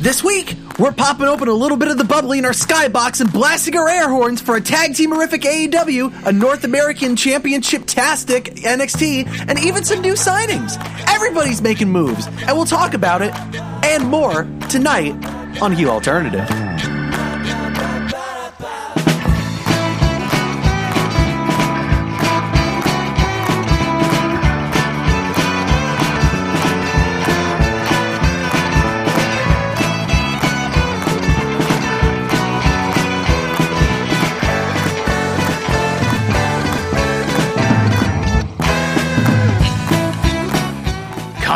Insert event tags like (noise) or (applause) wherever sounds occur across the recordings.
This week, we're popping open a little bit of the bubbly in our skybox and blasting our air horns for a tag team horrific AEW, a North American Championship tastic NXT, and even some new signings. Everybody's making moves, and we'll talk about it and more tonight on Heel Alternative.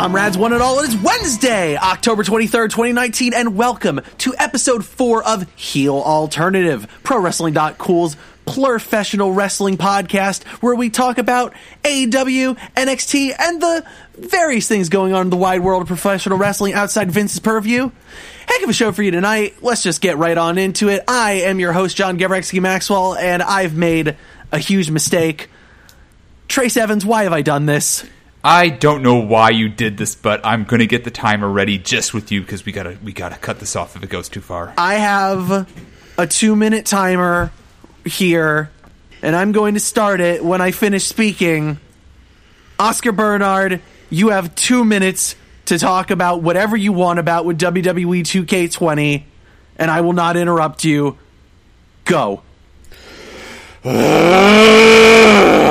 Comrades, one and all, it is Wednesday, October 23rd, 2019, and welcome to episode 4 of Heel Alternative, ProWrestling.cool's professional wrestling podcast, where we talk about AEW, NXT, and the various things going on in the wide world of professional wrestling outside Vince's purview. Heck of a show for you tonight. Let's just get right on into it. I am your host, John Gavrexky Maxwell, and I've made a huge mistake. Trace Evans, why have I done this? I don't know why you did this, but I'm gonna get the timer ready just with you because we gotta we gotta cut this off if it goes too far. I have a two minute timer here, and I'm going to start it when I finish speaking. Oscar Bernard, you have two minutes to talk about whatever you want about with WWE 2K20, and I will not interrupt you. Go. (laughs)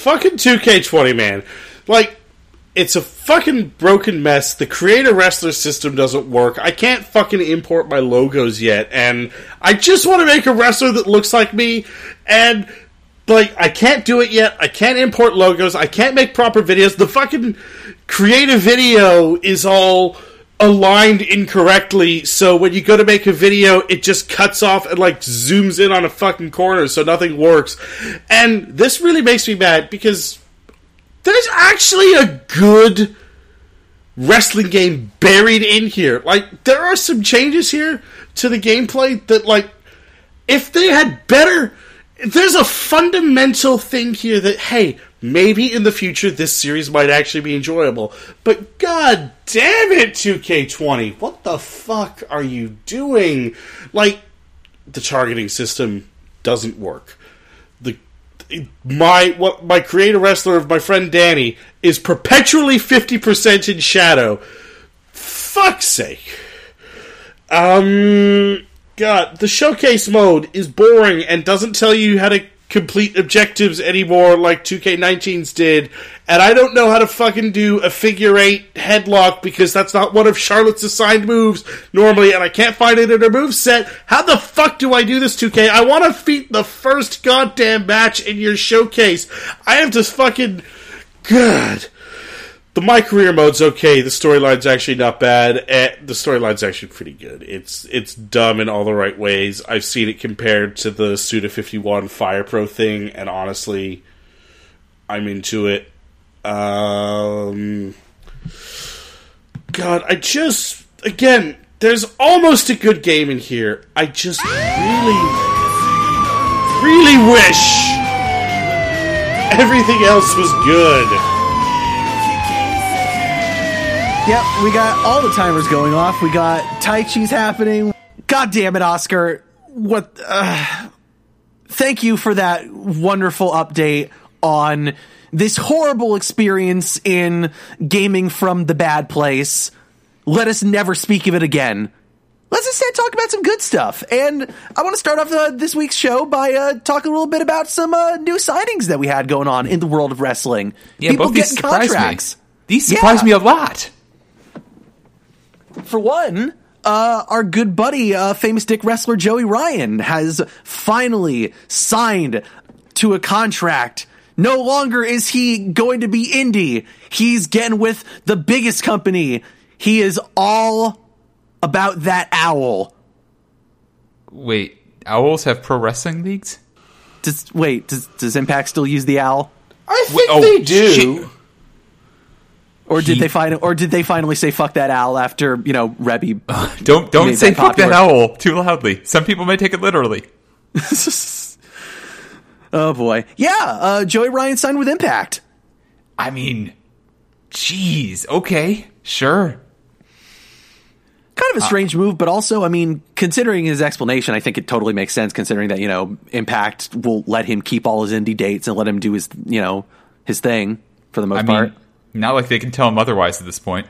fucking 2K20, man. Like, it's a fucking broken mess. The creator wrestler system doesn't work. I can't fucking import my logos yet, and I just want to make a wrestler that looks like me, and like I can't do it yet. I can't import logos. I can't make proper videos. The fucking creative video is all aligned incorrectly, so when you go to make a video, it just cuts off and like zooms in on a fucking corner, so nothing works. And this really makes me mad because there's actually a good wrestling game buried in here. Like there are some changes here to the gameplay that like if they had better there's a fundamental thing here that hey maybe in the future this series might actually be enjoyable. But god damn it 2k20 what the fuck are you doing? Like the targeting system doesn't work. The my what my creator wrestler of my friend danny is perpetually 50% in shadow. Fuck's sake. Um God, the showcase mode is boring and doesn't tell you how to complete objectives anymore like 2K19's did. And I don't know how to fucking do a figure eight headlock because that's not one of Charlotte's assigned moves normally, and I can't find it in her move set. How the fuck do I do this, 2K? I want to beat the first goddamn match in your showcase. I have to fucking. God the my career mode's okay. The storyline's actually not bad. Eh, the storyline's actually pretty good. It's it's dumb in all the right ways. I've seen it compared to the Suda Fifty One Fire Pro thing, and honestly, I'm into it. Um, God, I just again, there's almost a good game in here. I just really, really wish everything else was good. Yep, we got all the timers going off. We got Tai Chi's happening. God damn it, Oscar. What? Uh, thank you for that wonderful update on this horrible experience in gaming from the bad place. Let us never speak of it again. Let's instead talk about some good stuff. And I want to start off uh, this week's show by uh, talking a little bit about some uh, new signings that we had going on in the world of wrestling. Yeah, People both these getting surprised contracts. me. These surprised Yeah. me a lot. For one, uh, our good buddy, uh, famous dick wrestler Joey Ryan has finally signed to a contract. No longer is he going to be indie. He's getting with the biggest company. He is all about that owl. Wait, owls have pro wrestling leagues? Does, wait, does, does Impact still use the owl? I think oh, they do. shit. Or did He- they find or did they finally say fuck that owl after, you know, Rebby (laughs) Don't don't say that fuck that owl too loudly. Some people may take it literally. (laughs) Oh boy. Yeah, uh, Joey Ryan signed with Impact. I mean, Jeez. Okay. Sure. kind of a strange move, but also, I mean, considering his explanation, I think it totally makes sense. Considering that you know Impact will let him keep all his indie dates and let him do his you know his thing for the most I part. mean, not like they can tell him otherwise at this point.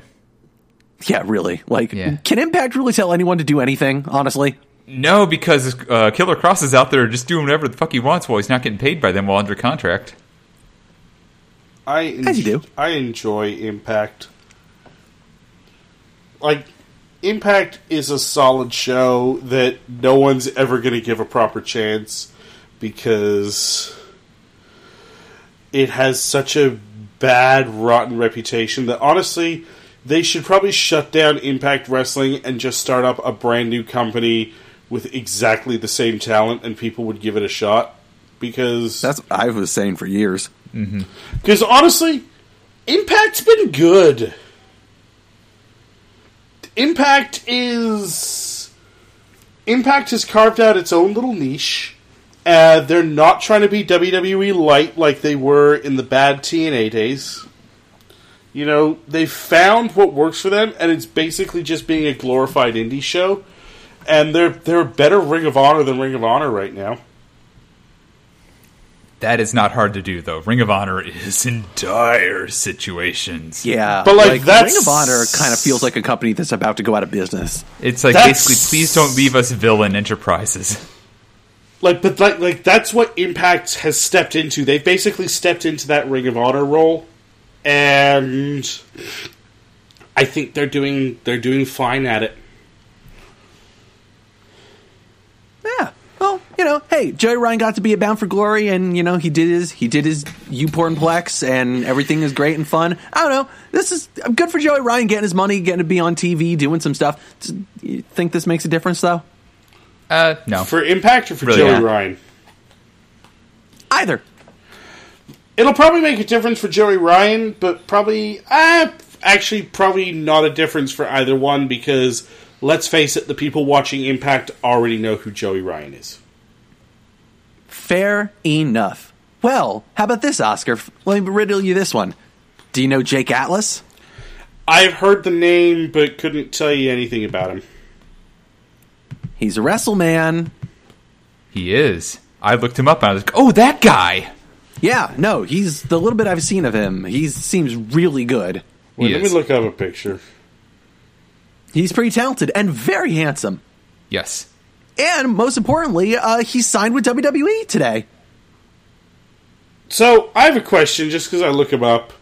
yeah, really. Like, Yeah. can Impact really tell anyone to do anything? Honestly, No, because uh, Killer Kross is out there just doing whatever the fuck he wants while he's not getting paid by them while under contract. I As you do. I enjoy Impact. Like Impact is a solid show that no one's ever going to give a proper chance because it has such a bad rotten reputation that honestly they should probably shut down Impact Wrestling and just start up a brand new company with exactly the same talent and people would give it a shot because that's what I was saying for years. Mm-hmm. because honestly, Impact's been good. Impact is. Impact has carved out its own little niche. Uh, they're not trying to be WWE light like they were in the bad TNA days. You know, they found what works for them, and it's basically just being a glorified indie show. And they're they're a better Ring of Honor than Ring of Honor right now. That is not hard to do, though. Ring of Honor is in dire situations. Yeah, But, like, that's- Ring of Honor kind of feels like a company that's about to go out of business. It's like That's- basically, please don't leave us villain enterprises. (laughs) like but like like that's what impact has stepped into they've basically stepped into that ring of honor role and i think they're doing they're doing fine at it Yeah. Well, you know, hey, Joey Ryan got to be at Bound for Glory, and you know he did his he did his Upornplex, and everything is great and fun. I don't know. This is good for Joey Ryan getting his money, getting to be on TV, doing some stuff. You think this makes a difference, though? Uh, no. for impact or for Really, joey yeah. ryan Either. it'll probably make a difference for joey ryan but probably uh, actually probably not a difference for either one because let's face it the people watching impact already know who joey ryan is Fair enough. Well, how about this, Oscar? Let me riddle you this one. Do you know Jake Atlas? i've heard the name but couldn't tell you anything about him He's a WrestleMan. He is. I looked him up and I was like, oh, that guy. Yeah, no, he's the little bit I've seen of him. He seems really good. Wait, He let is. me look up a picture He's pretty talented and very handsome. Yes. And most importantly, uh, he signed with WWE today. So I have a question, just because I look him up.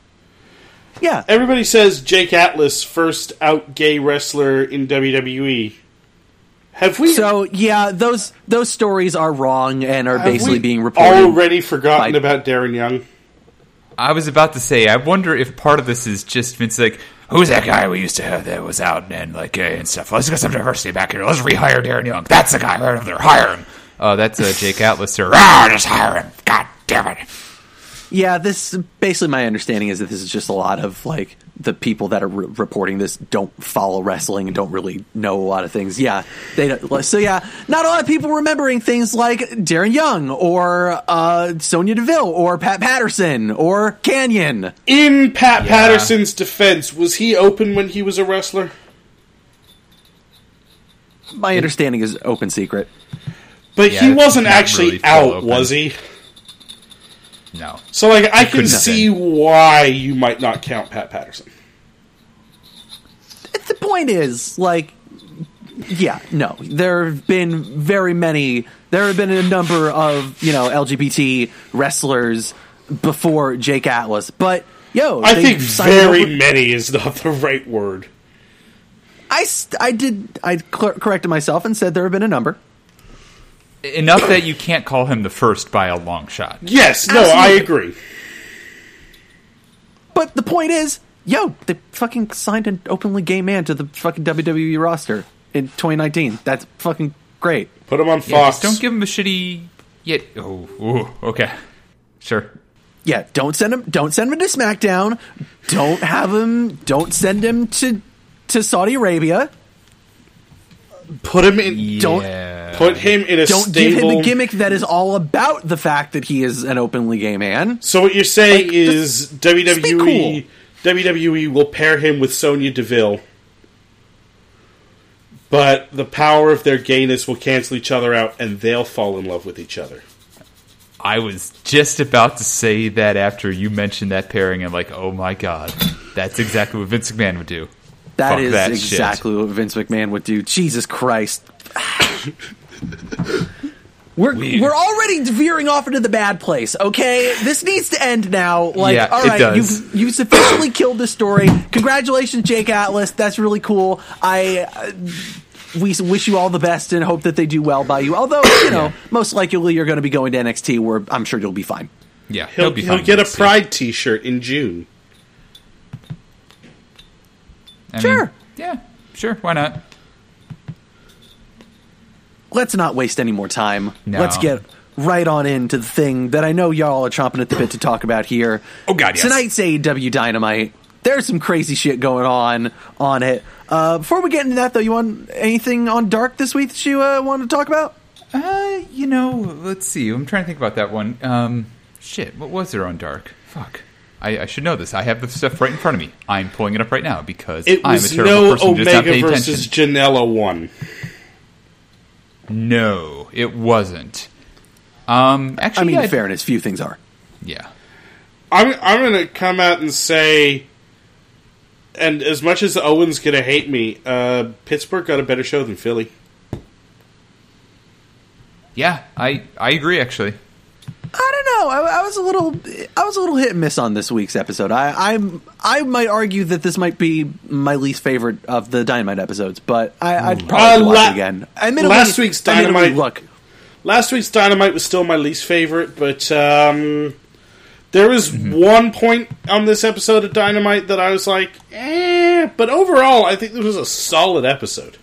Yeah, Everybody says Jake Atlas, first out gay wrestler in WWE. Have we So yeah, those those stories are wrong and are have basically we being reported. already forgotten by- about Darren Young? I was about to say, I wonder if part of this is just Vince like, who's that guy we used to have that was out and like gay and stuff? Let's get some diversity back here. Let's rehire Darren Young. That's the guy right over there. Hire him. Uh, that's uh, Jake Atlas, (laughs) sir. Ah, just hire him. God damn it. Yeah, this basically my understanding is that this is just a lot of like the people that are re- reporting this don't follow wrestling and don't really know a lot of things. Yeah, they don't, so yeah, not a lot of people remembering things like Darren Young or uh, Sonya Deville or Pat Patterson or Kanyon. In Pat Yeah. Patterson's defense, was he open when he was a wrestler? My understanding is open secret. But Yeah, he wasn't actually really out, open. was he? No. So like I can couldn't see why you might not count Pat Patterson. the point is like yeah no there have been very many there have been a number of you know lgbt wrestlers before jake atlas but yo I think very over- many is not (laughs) the right word. I, st- I did i cor- corrected myself and said there have been a number Enough that you can't call him the first by a long shot. Yes, no, I agree. but the point is yo they fucking signed an openly gay man to the fucking wwe roster in 2019 that's fucking great Put him on Yeah, Fox. just don't give him a shitty. Yet. Oh, ooh, okay. Sure. Yeah, don't send him. Don't send him to SmackDown. Don't have him. Don't send him to to Saudi Arabia. Put him in. Don't- Put him in a Don't give him a gimmick that is all about the fact that he is an openly gay man. So what you're saying Like, is just be WWE cool. WWE will pair him with Sonya Deville, but the power of their gayness will cancel each other out, and they'll fall in love with each other. I was just about to say that after you mentioned that pairing, and like, oh my god, that's exactly what Vince McMahon would do. That Fuck is that exactly what Vince McMahon would do. Jesus Christ. We're, Weird. we're already veering off into the bad place, okay? This needs to end now. Like, Yeah, all it does. you've you've sufficiently killed this story. Congratulations, Jake Atlas. That's really cool. I uh, we wish you all the best and hope that they do well by you. Although, you know, most likely you're going to be going to NXT, where I'm sure you'll be fine. Yeah, He'll, be he'll fine. get a Let's. Pride T-shirt in June. I mean, Sure. yeah, sure. Why not? let's not waste any more time. No. Let's get right on into the thing that I know y'all are chomping at the bit to talk about here. Oh, God, yes. Tonight's AEW Dynamite. There's some crazy shit going on on it. Uh, before we get into that, though, you want anything on Dark this week that you uh, want to talk about? Uh, you know, let's see. I'm trying to think about that one. Um, shit, what was there on Dark? Fuck. I, I should know this. I have the stuff right in front of me. I'm pulling it up right now because It I'm a was terrible no person who does not Omega pay versus attention. Janela one. No, it wasn't. Um, I actually, mean, yeah, in fairness, few things are. yeah. I'm I'm gonna come out and say, and as much as Owen's gonna hate me, uh, Pittsburgh got a better show than Philly. Yeah, I I agree. Actually, I don't know. I, I was a little, I was a little hit and miss on this week's episode. I, I'm, I might argue that this might be my least favorite of the Dynamite episodes, but I, I'd probably Uh, watch la- it again. I Admittedly- last week's Dynamite- Look, Last week's Dynamite was still my least favorite, but um, there was Mm-hmm. one point on this episode of Dynamite that I was like, eh. But overall, I think this was a solid episode.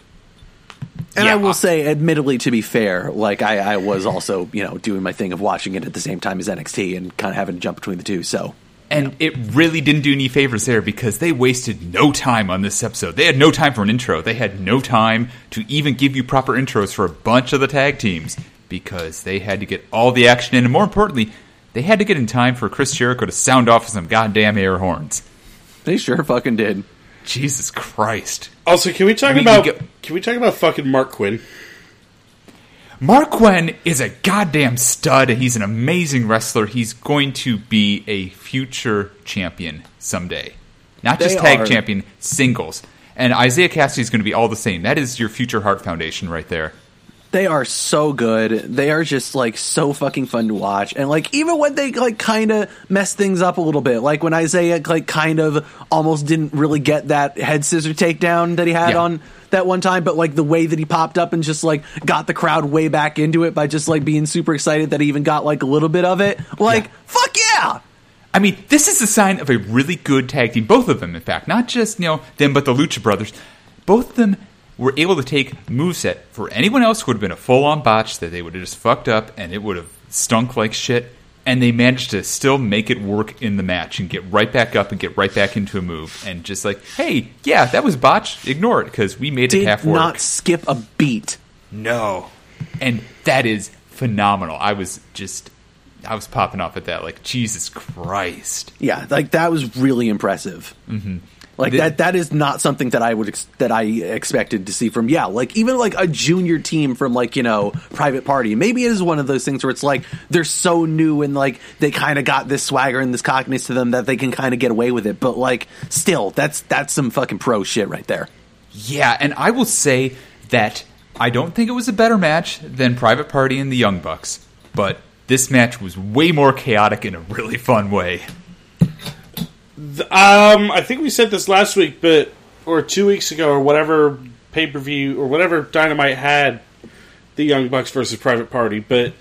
And Yeah. I will uh, say, admittedly, to be fair, like I, I was also, you know, doing my thing of watching it at the same time as NXT and kind of having to jump between the two. So and it really didn't do any favors there because they wasted no time on this episode. They had no time for an intro. They had no time to even give you proper intros for a bunch of the tag teams because they had to get all the action in, and more importantly, they had to get in time for Chris Jericho to sound off some goddamn air horns. they sure fucking did. Jesus Christ. Also, can we talk We- we about get- can we talk about fucking Marq Quen? Marq Quen is a goddamn stud. He's an amazing wrestler. He's going to be a future champion someday. Not just They tag are- champion, singles. And Isiah Kassidy is going to be all the same. That is your future Heart Foundation right there. They are so good. They are just like so fucking fun to watch. And like even when they like kind of mess things up a little bit, like when Isiah like kind of almost didn't really get that head scissor takedown that he had Yeah. on that one time, but like the way that he popped up and just like got the crowd way back into it by just like being super excited that he even got like a little bit of it. Like Yeah. fuck yeah. I mean, this is a sign of a really good tag team. Both of them, in fact, not just you know them, but the Lucha Brothers. Both of them were able to take moveset for anyone else would have been a full-on botch that they would have just fucked up and it would have stunk like shit. And they managed to still make it work in the match and get right back up and get right back into a move and just like, hey, yeah, that was botched. Ignore it because we made it Did half work. not skip a beat. No. And that is phenomenal. I was just, I was popping off at that. Like, Jesus Christ. Yeah, like that was really impressive. Mm-hmm. Like The- that that is not something that I would ex- that I expected to see from yeah, like even like a junior team from like you know Private Party. Maybe it is one of those things where it's like they're so new and like they kind of got this swagger and this cockiness to them that they can kind of get away with it. But like still, that's that's some fucking pro shit right there. Yeah, and I will say that I don't think it was a better match than Private Party and the Young Bucks, but this match was way more chaotic in a really fun way. Um, I think we said this last week, but or two weeks ago, or whatever pay per view or whatever Dynamite had the Young Bucks versus Private Party, but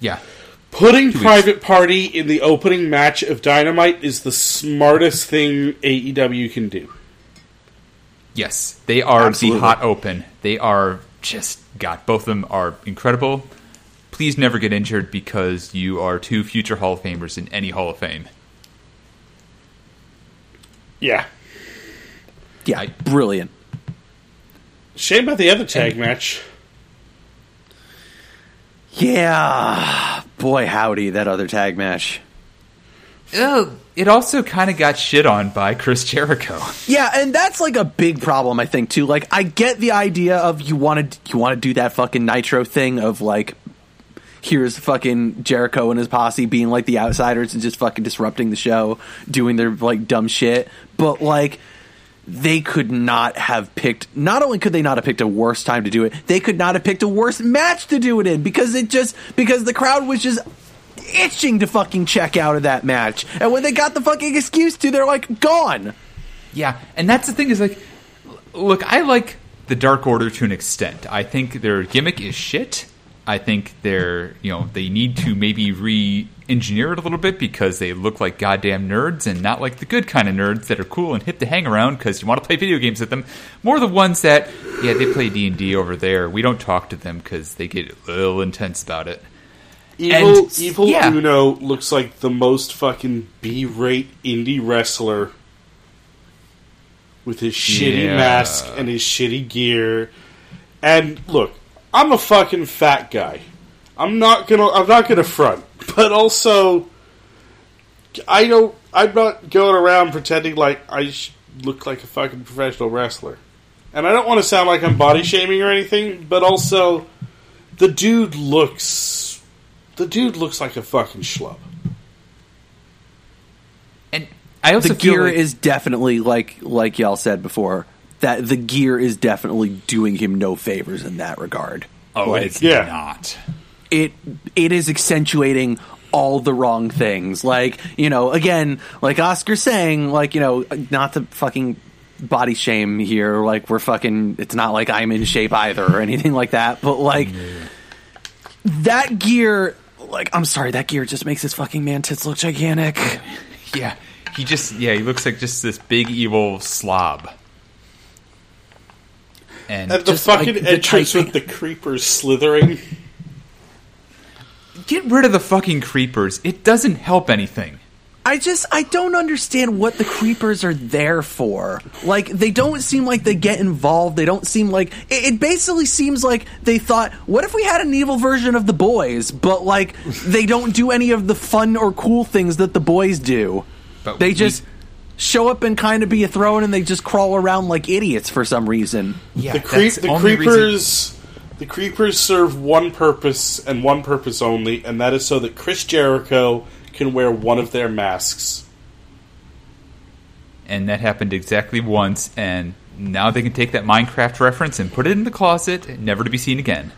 Yeah. putting weeks. Private Party in the opening match of Dynamite is the smartest thing AEW can do. Yes, they are Absolutely. the hot open. They are just God. Both of them are incredible. Please never get injured because you are two future Hall of Famers in any Hall of Fame. Yeah. Yeah, I- brilliant. Shame about the other tag match. Yeah, boy howdy that other tag match. uh, it also kind of got shit on by Chris Jericho. Yeah, and that's like a big problem, I think, too. Like, I get the idea of you want to you want to do that fucking Nitro thing of like, here's fucking Jericho and his posse being like the outsiders and just fucking disrupting the show, doing their like dumb shit. But like, they could not have picked. Not only could they not have picked a worse time to do it, they could not have picked a worse match to do it in because it just because the crowd was just itching to fucking check out of that match. And when they got the fucking excuse to, they're like gone. Yeah, and that's the thing is like, look, I like the Dark Order to an extent. I think their gimmick is shit. I think they're you know they need to maybe re-engineer it a little bit because they look like goddamn nerds and not like the good kind of nerds that are cool and hip to hang around because you want to play video games with them. More the ones that yeah they play D and D over there. We don't talk to them because they get a little intense about it. Evil And- Evil yeah. Uno looks like the most fucking B-rate indie wrestler with his shitty Yeah. mask and his shitty gear. And look, I'm a fucking fat guy. I'm not gonna I'm not gonna front, (laughs) but also I don't I'm not going around pretending like I look like a fucking professional wrestler. And I don't want to sound like I'm body shaming or anything, but also the dude looks the dude looks like a fucking schlub. And I also the feel gear like- is definitely like like y'all said before that the gear is definitely doing him no favors in that regard. oh like, it's yeah. not. it it is accentuating all the wrong things. Like you know, again, like Oscar saying, like you know, not to fucking body shame here. Like we're fucking. It's not like I'm in shape either or anything like that. But like that gear. Like I'm sorry, that gear just makes his fucking man tits look gigantic. Yeah, he just yeah he looks like just this big evil slob. And, And the Just like fucking the entrance typing. with the creepers slithering. get rid of the fucking creepers. It doesn't help anything. I just I don't understand what the creepers are there for. Like they don't seem like they get involved. They don't seem like it, it basically seems like they thought, what if we had an evil version of the boys, but like they don't do any of the fun or cool things that the boys do. But they we- just show up and kind of be a throw-in and they just crawl around like idiots for some reason. Yeah, the creep the only reason- creepers the creepers serve one purpose and one purpose only, and that is so that Chris Jericho can wear one of their masks. and that happened exactly once. And now they can take that Minecraft reference and put it in the closet, never to be seen again.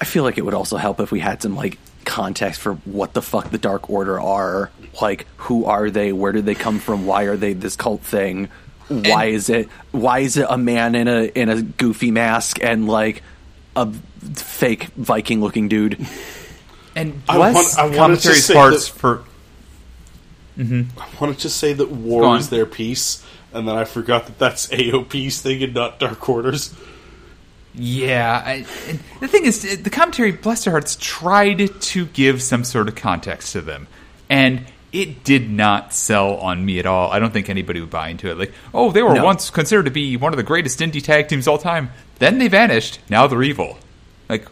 I feel like it would also help if we had some like context for what the fuck the Dark Order are. Like, who are they? Where did they come from? Why are they this cult thing? Why And- is it? Why is it a man in a in a goofy mask and like a fake Viking looking dude? (laughs) And I less want- I wanted to commentaries say parts that- for mm-hmm. I wanted to say that war is their peace, and then I forgot that that's AOP's thing and not Dark Orders. Yeah, I, the thing is, the commentary, bless their hearts, tried to give some sort of context to them, and it did not sell on me at all. I don't think anybody would buy into it. Like, oh, they were No. once considered to be one of the greatest indie tag teams of all time. Then they vanished. Now they're evil. Like,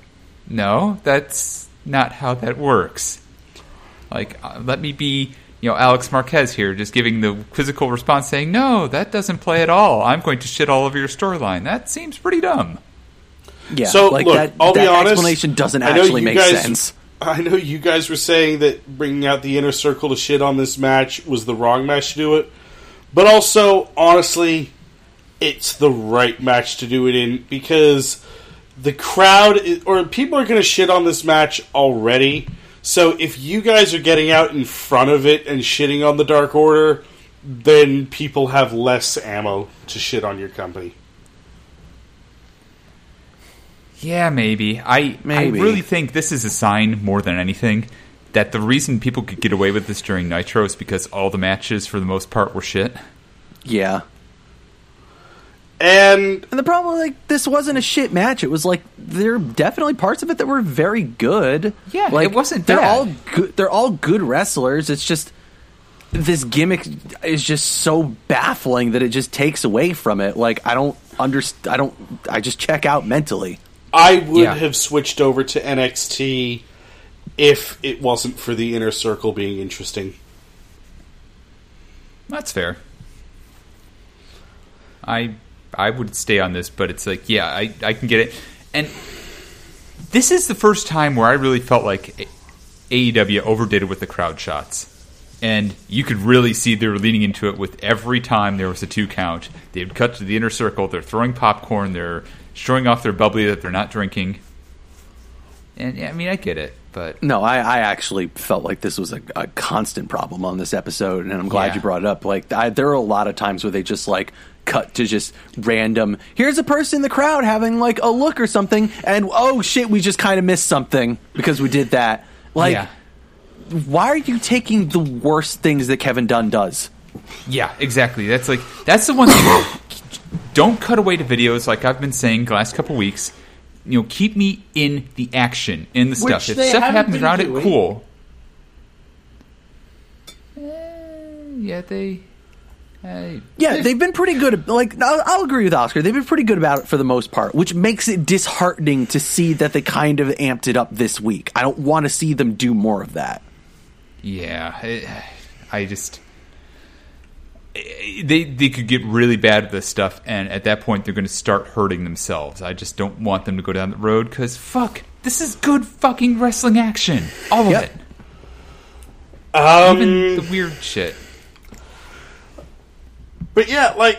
no, that's not how that works. Like, uh, let me be, you know, Alex Marvez here, just giving the quizzical response, saying, "No, that doesn't play at all. I'm going to shit all over your storyline. That seems pretty dumb." Yeah, so like look, that, I'll that be honest. explanation doesn't actually make guys- sense. I know you guys were saying that bringing out the inner circle to shit on this match was the wrong match to do it, but also honestly, it's the right match to do it in because the crowd is, or people are going to shit on this match already. So if you guys are getting out in front of it and shitting on the Dark Order, then people have less ammo to shit on your company. Yeah, maybe. I Maybe. I really think this is a sign more than anything that the reason people could get away with this during Nitro is because all the matches, for the most part, were shit. Yeah, And and the problem, like, this wasn't a shit match. It was like there are definitely parts of it that were very good. Yeah, like, it wasn't They're bad. all good. They're all good wrestlers. It's just this gimmick is just so baffling that it just takes away from it. Like, I don't understand. I don't. I just check out mentally. I would Yeah. have switched over to NXT if it wasn't for the inner circle being interesting. That's fair. I I would stay on this, but it's like, yeah, I, I can get it. And this is the first time where I really felt like AEW overdid it with the crowd shots. And you could really see they were leaning into it with every time there was a two count. They would cut to the inner circle, they're throwing popcorn, they're showing off their bubbly that they're not drinking. And yeah, I mean, I get it, but No, I, I actually felt like this was a, a constant problem on this episode, and I'm glad Yeah. you brought it up. Like, I, there are a lot of times where they just like cut to just random. Here's a person in the crowd having like a look or something, and oh shit, we just kind of missed something because we did that. Like, yeah. why are you taking the worst things that Kevin Dunn does? Yeah, exactly. That's like that's the one thing. (coughs) Don't cut away to videos like I've been saying the last couple weeks. You know, keep me in the action, in the stuff. Which If stuff happens around doing. it, cool. Eh, yeah, they. Uh, Yeah, they've been pretty good. Like, I'll, I'll agree with Oscar. They've been pretty good about it for the most part, which makes it disheartening to see that they kind of amped it up this week. I don't want to see them do more of that. yeah, I, I just. They they could get really bad at this stuff, and at that point, they're going to start hurting themselves. I just don't want them to go down the road because fuck, this is good fucking wrestling action, all of Yep. it. Um, Even the weird shit. But yeah, like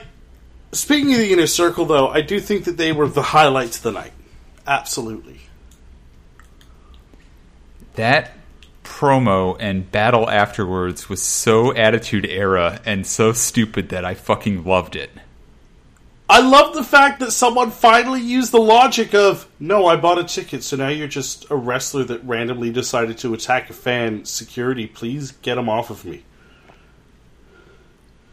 speaking of the inner circle, though, I do think that they were the highlights of the night. Absolutely. That promo and battle afterwards was so attitude era and so stupid that I fucking loved it. I love the fact that someone finally used the logic of no, I bought a ticket, so now you're just a wrestler that randomly decided to attack a fan. Security, please get him off of me.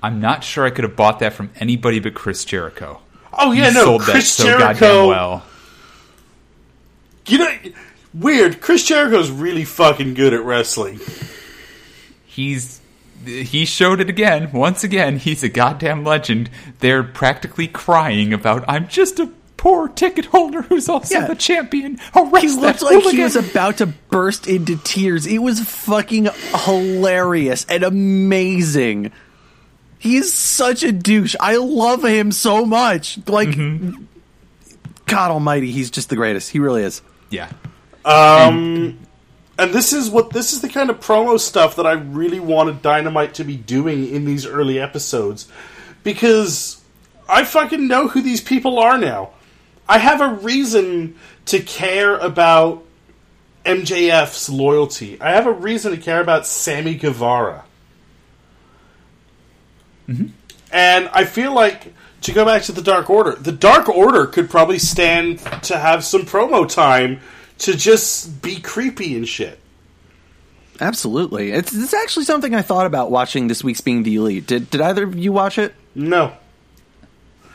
I'm not sure I could have bought that from anybody but Chris Jericho. Oh yeah, he no, sold Chris that so Jericho. goddamn well. You know, weird. Chris Jericho's really fucking good at wrestling. He's he showed it again. Once again, he's a goddamn legend. They're practically crying about I'm just a poor ticket holder who's also Yeah. the champion. Arrest He looked like he was about to burst into tears. It was fucking hilarious and amazing. He's such a douche. I love him so much. Like, mm-hmm. God Almighty, he's just the greatest. He really is. yeah. Um, and this is what this is the kind of promo stuff that I really wanted Dynamite to be doing in these early episodes because I fucking know who these people are now. I have a reason to care about MJF's loyalty. I have a reason to care about Sammy Guevara. And I feel like to go back to the Dark Order, the Dark Order could probably stand to have some promo time to just be creepy and shit. Absolutely. It's, it's actually something I thought about watching this week's Being the Elite. Did, did either of you watch it? No.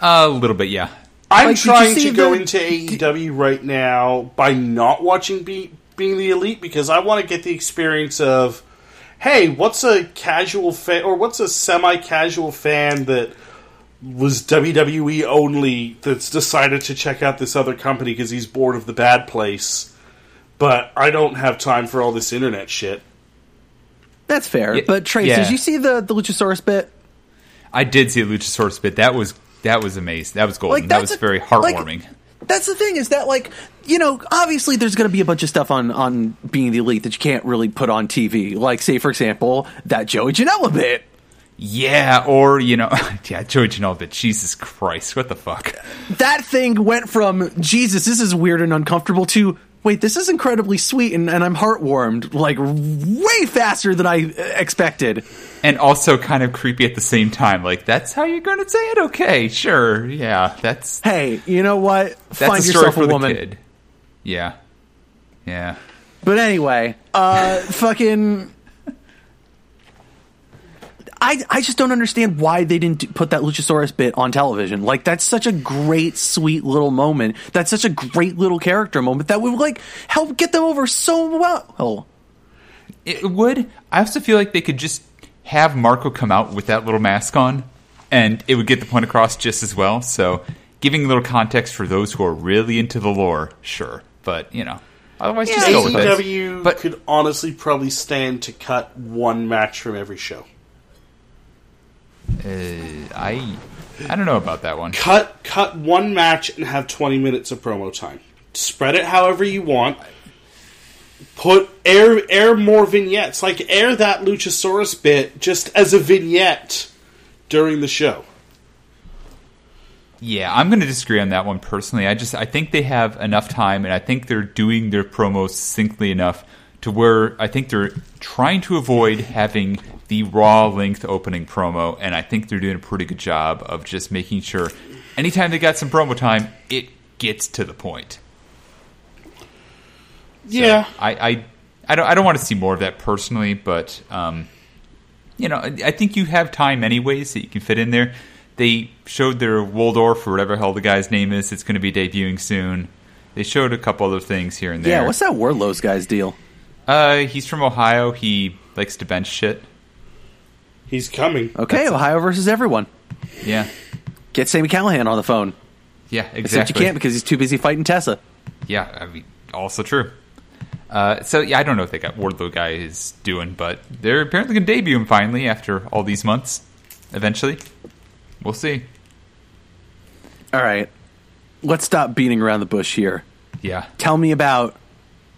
A little bit, yeah. I'm Like, trying see to go the- into AEW right now by not watching Be- Being the Elite because I want to get the experience of, hey, what's a casual fan or what's a semi-casual fan that was WWE only that's decided to check out this other company because he's bored of the bad place, but I don't have time for all this internet shit. That's fair. Yeah, but Trace, yeah. did you see the, the Luchasaurus bit? I did see the Luchasaurus bit. That was that was amazing. That was golden. Like, that was a- very like- heartwarming. That's the thing is that like you know obviously there's going to be a bunch of stuff on on being the elite that you can't really put on TV. Like say for example that Joey Janela bit. yeah, or you know, (laughs) yeah, Joey Janela bit. Jesus Christ, what the fuck? That thing went from Jesus this is weird and uncomfortable to wait this is incredibly sweet and, and I'm heartwarmed like way faster than I uh, expected. And also kind of creepy at the same time. Like that's how you're going to say it? Okay, sure, yeah. That's Hey, you know what? Find yourself for a woman. kid. Yeah, yeah. But anyway, uh, (laughs) fucking. I, I just don't understand why they didn't put that Luchasaurus bit on television. Like that's such a great, sweet little moment. That's such a great little character moment that would like help get them over so well. It would. I also feel like they could just have Marko come out with that little mask on, and it would get the point across just as well. So, giving a little context for those who are really into the lore, sure, but you know, otherwise just go with it. AEW But could honestly probably stand to cut one match from every show. Uh, I I don't know about that one. Cut cut one match and have 20 minutes of promo time. Spread it however you want. Put air air more vignettes, like air that Luchasaurus bit just as a vignette during the show. Yeah, I'm going to disagree on that one personally. I just I think they have enough time, and I think they're doing their promos succinctly enough to where I think they're trying to avoid having the raw length opening promo, and I think they're doing a pretty good job of just making sure anytime they got some promo time, it gets to the point. Yeah. I, I, I don't I don't want to see more of that personally, but um, you know, I I think you have time anyways that you can fit in there. They showed their Waldorf or whatever hell the guy's name is. It's going to be debuting soon. They showed a couple other things here and there. Yeah, what's that Wardlow's guy's deal? Uh, he's from Ohio. He likes to bench shit. He's coming. Okay, Ohio versus everyone. Yeah, Get Sami Callihan on the phone. yeah, Except exactly. you can't because he's too busy fighting Tessa. Yeah, I mean, also true. Uh, so yeah, I don't know if they got Wardlow guy is doing, but they're apparently going to debut him finally after all these months. Eventually, we'll see. All right, let's stop beating around the bush here. Yeah, Tell me about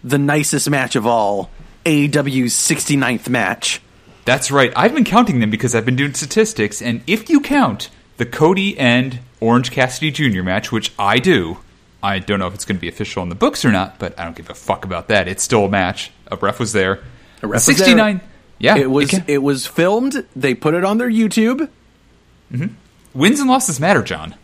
the nicest match of all, AEW's 69th match. that's right. I've been counting them because I've been doing statistics, and if you count the Cody and Orange Cassidy Jr. match, which I do, I don't know if it's going to be official in the books or not, but I don't give a fuck about that. It's still a match. A ref was there. A ref was there. 69. Yeah, It was can- it was filmed. They put it on their YouTube. Mm-hmm. wins and losses matter, John.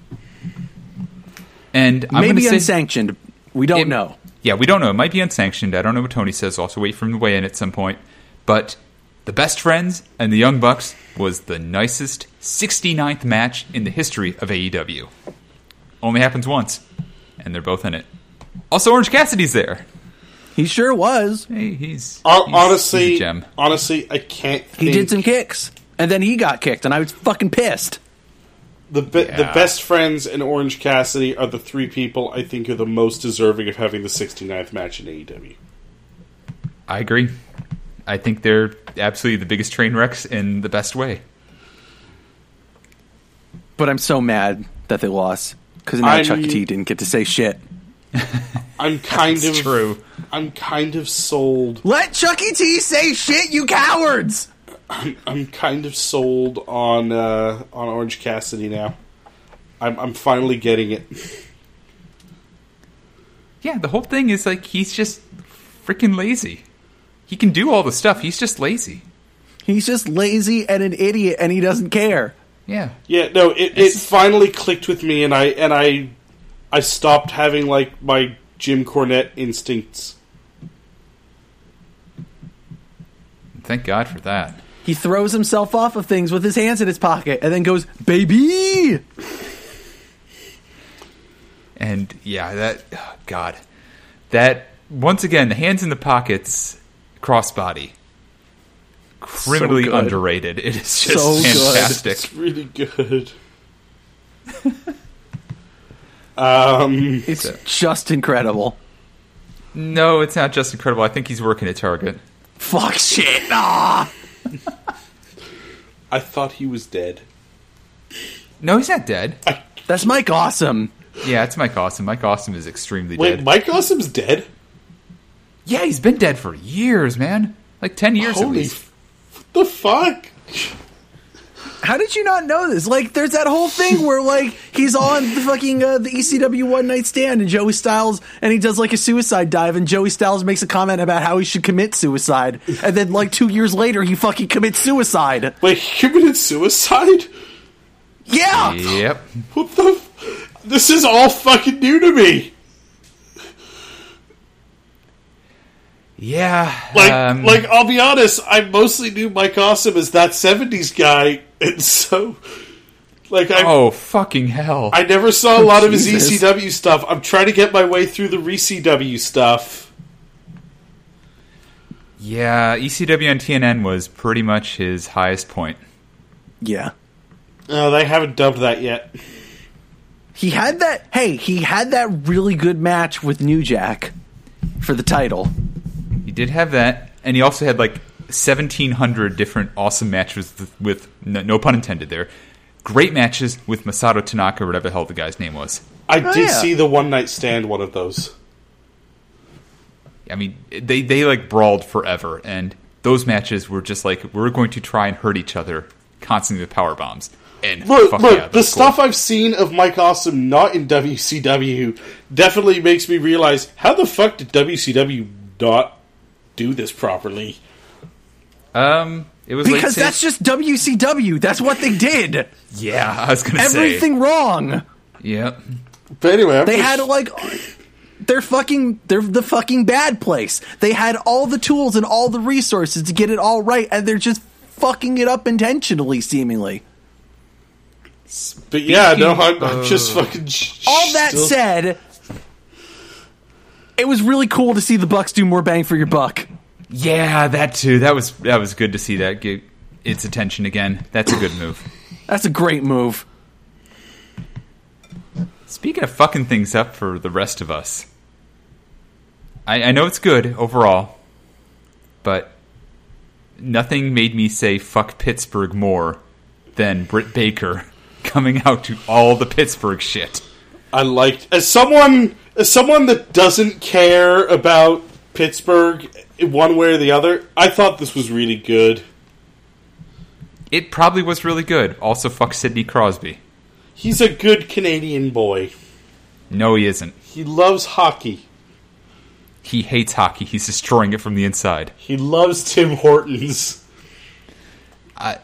And I'm Maybe gonna say, unsanctioned. We don't It- know. Yeah, we don't know. It might be unsanctioned. I don't know what Tony says. Also, wait for him to weigh in at some point. But the Best Friends and the Young Bucks was the nicest 69th match in the history of AEW. Only happens once, and they're both in it. Also, Orange Cassidy's there. He sure was. Hey, he's, Hon- he's- honestly, he's a gem. honestly, I can't. He did some kicks, and then he got kicked, and I was fucking pissed. The be- the best friends and Orange Cassidy are the three people I think are the most deserving of having the 69th match in AEW. I agree. I think they're absolutely the biggest train wrecks in the best way. But I'm so mad that they lost because now I'm- Chuck T didn't get to say shit. (laughs) I'm kind That's of true. I'm kind of sold. Let Chuckie T say shit, you cowards! I'm kind of sold on uh, on Orange Cassidy now. I'm I'm finally getting it. Yeah, the whole thing is like he's just freaking lazy. He can do all the stuff. He's just lazy. He's just lazy and an idiot, and he doesn't care. Yeah. Yeah, no, it, it finally clicked with me, and I and I I stopped having like my Jim Cornette instincts. Thank God for that. He throws himself off of things with his hands in his pocket, and then goes, "Baby!" And yeah, that oh, God, that once again, the hands in the pockets, crossbody, criminally good. underrated. It is just So good. fantastic. It's really good. (laughs) um, It's So- just incredible. No, it's not just incredible. I think he's working at Target. Fuck shit. Ah. I thought he was dead. No, he's not dead. That's Mike Awesome. Yeah, it's Mike Awesome. Mike Awesome is extremely Wait, dead. Mike Awesome's dead? yeah, he's been dead for years, man. Like ten years at least. f- what the fuck? How did you not know this? Like, there's that whole thing where like he's on the fucking uh, the ECW One Night Stand, and Joey Styles, and he does like a suicide dive, and Joey Styles makes a comment about how he should commit suicide, and then like two years later, he fucking commits suicide. Wait, he committed suicide? Yeah, Yep. What the? F- this is all fucking new to me. Yeah. Like, um, like I'll be honest, I mostly knew Mike Awesome as that '70s guy, and so, like, I Oh fucking hell! I never saw a lot of his Jesus. ECW stuff. I'm trying to get my way through the ReCW stuff. yeah, ECW and TNN was pretty much his highest point. yeah. Oh, they haven't dubbed that yet. He had that. Hey, he had that really good match with New Jack for the title. He did have that, and he also had like seventeen hundred different awesome matches with, with no, no pun intended there. Great matches with Masato Tanaka, or whatever the hell the guy's name was. I Oh, did yeah. see the one night stand one of those. I mean, they they like brawled forever, and those matches were just like we're going to try and hurt each other constantly with power bombs. And Look, fuck look, yeah, the cool. stuff I've seen of Mike Awesome not in WCW definitely makes me realize how the fuck did WCW not do this properly? Um, it was like Because say- that's just WCW. That's what they did. yeah. I was gonna say Everything wrong. say yep. But anyway, I'm They just- had like they're fucking they're the fucking bad place. They had all the tools and all the resources to get it all right, and they're just fucking it up intentionally, seemingly. But yeah, no, I'm, I'm just fucking. All that still- said, it was really cool to see the Bucks do more bang for your buck. Yeah, that too. That was that was good to see that get its attention again. That's a good move. That's a great move. Speaking of fucking things up for the rest of us, I, I know it's good overall, but nothing made me say fuck Pittsburgh more than Britt Baker (laughs) coming out to all the Pittsburgh shit. I liked as someone as someone that doesn't care about Pittsburgh one way or the other. I thought this was really good. It probably was really good. Also, fuck Sidney Crosby. He's a good Canadian boy. No, he isn't. He loves hockey. He hates hockey. He's destroying it from the inside. He loves Tim Hortons. I,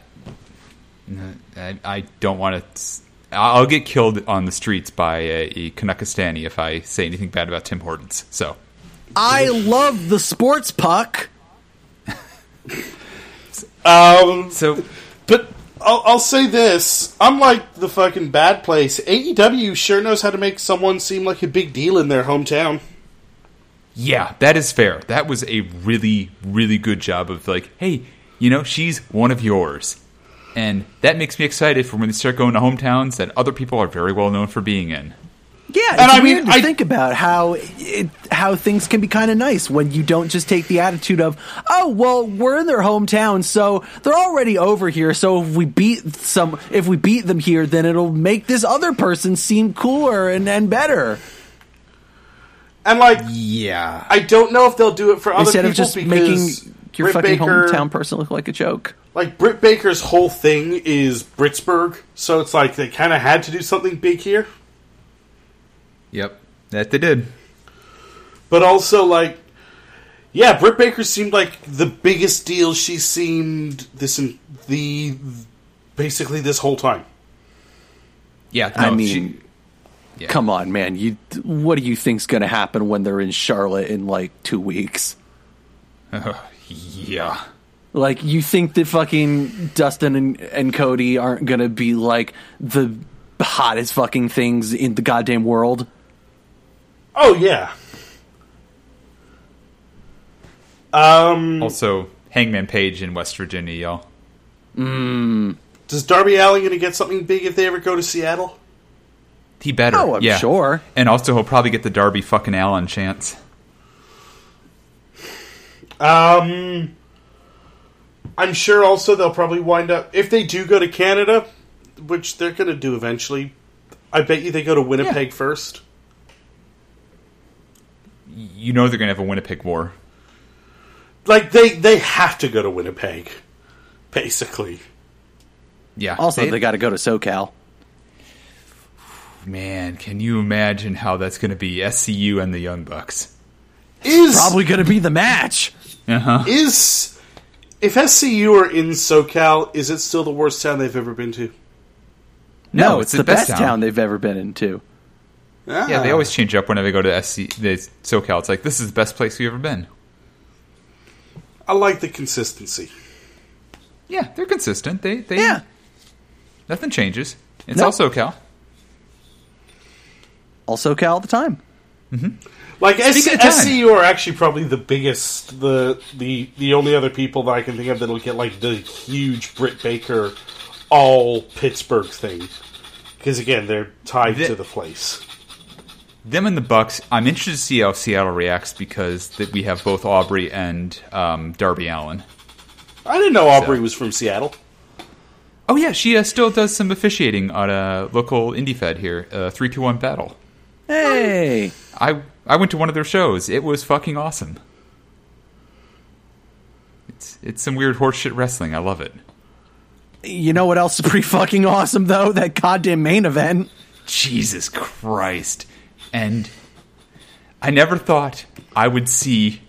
I, I don't want to. I'll get killed on the streets by a, a Canuckastani if I say anything bad about Tim Hortons. So, I love the sports puck. Um, so but I'll, I'll say this: unlike the fucking bad place, AEW sure knows how to make someone seem like a big deal in their hometown. yeah, that is fair. That was a really, really good job of like, hey, you know, she's one of yours, and that makes me excited for when they start going to hometowns that other people are very well known for being in. Yeah, it's And I mean, to I- think about how it, how things can be kind of nice when you don't just take the attitude of, oh well, we're in their hometown, so they're already over here. So if we beat some, if we beat them here, then it'll make this other person seem cooler and, and better And like, Yeah, I don't know if they'll do it for other instead people of just because making your Britt fucking Baker, hometown person look like a joke. Like Britt Baker's whole thing is Britsburg, so it's like they kind of had to do something big here. yep, that they did. But also, like, yeah, Britt Baker seemed like the biggest deal she seemed this in the basically this whole time. Yeah, I mean, she- yeah. come on, man. You, what do you think's going to happen when they're in Charlotte in like two weeks? (laughs) yeah. Like, you think that fucking Dustin and, and Cody aren't gonna be like the hottest fucking things in the goddamn world? Oh yeah. Um, Also, Hangman Page in West Virginia, y'all. Mm. does Darby Allin going to get something big if they ever go to Seattle? He better. Oh, I'm yeah. sure. And also, he'll probably get the Darby fucking Allin chance. Um, I'm sure also they'll probably wind up if they do go to Canada, which they're going to do eventually. I bet you they go to Winnipeg first. You know they're gonna have a Winnipeg war. Like they they have to go to Winnipeg, basically. Yeah. Also, they, got to go to SoCal. man, can you imagine how that's gonna be? SCU and the Young Bucks. Is Probably gonna be the match. Uh huh. is if SCU are in SoCal, is it still the worst town they've ever been to? No, it's, the, best, town. they've ever been into. Ah. Yeah, they always change up whenever they go to SC the SoCal. It's like this is the best place we've ever been. I like the consistency. Yeah, they're consistent. They they Yeah. nothing changes. It's No. all SoCal. All SoCal all the time. Like S-. SCU are actually probably the biggest, the the the only other people that I can think of that'll get like the huge Britt Baker all Pittsburgh thing. Because again, they're tied The- to the place. Them and the Bucks. I'm interested to see how Seattle reacts because that we have both Aubrey and um, Darby Allin. I didn't know Aubrey So- was from Seattle. Oh yeah, she uh, still does some officiating on a local indie fed here, uh, three two one battle. Hey, I I went to one of their shows. It was fucking awesome. It's it's some weird horseshit wrestling. I love it. you know what else is pretty fucking awesome though? That goddamn main event. Jesus Christ. And I never thought I would see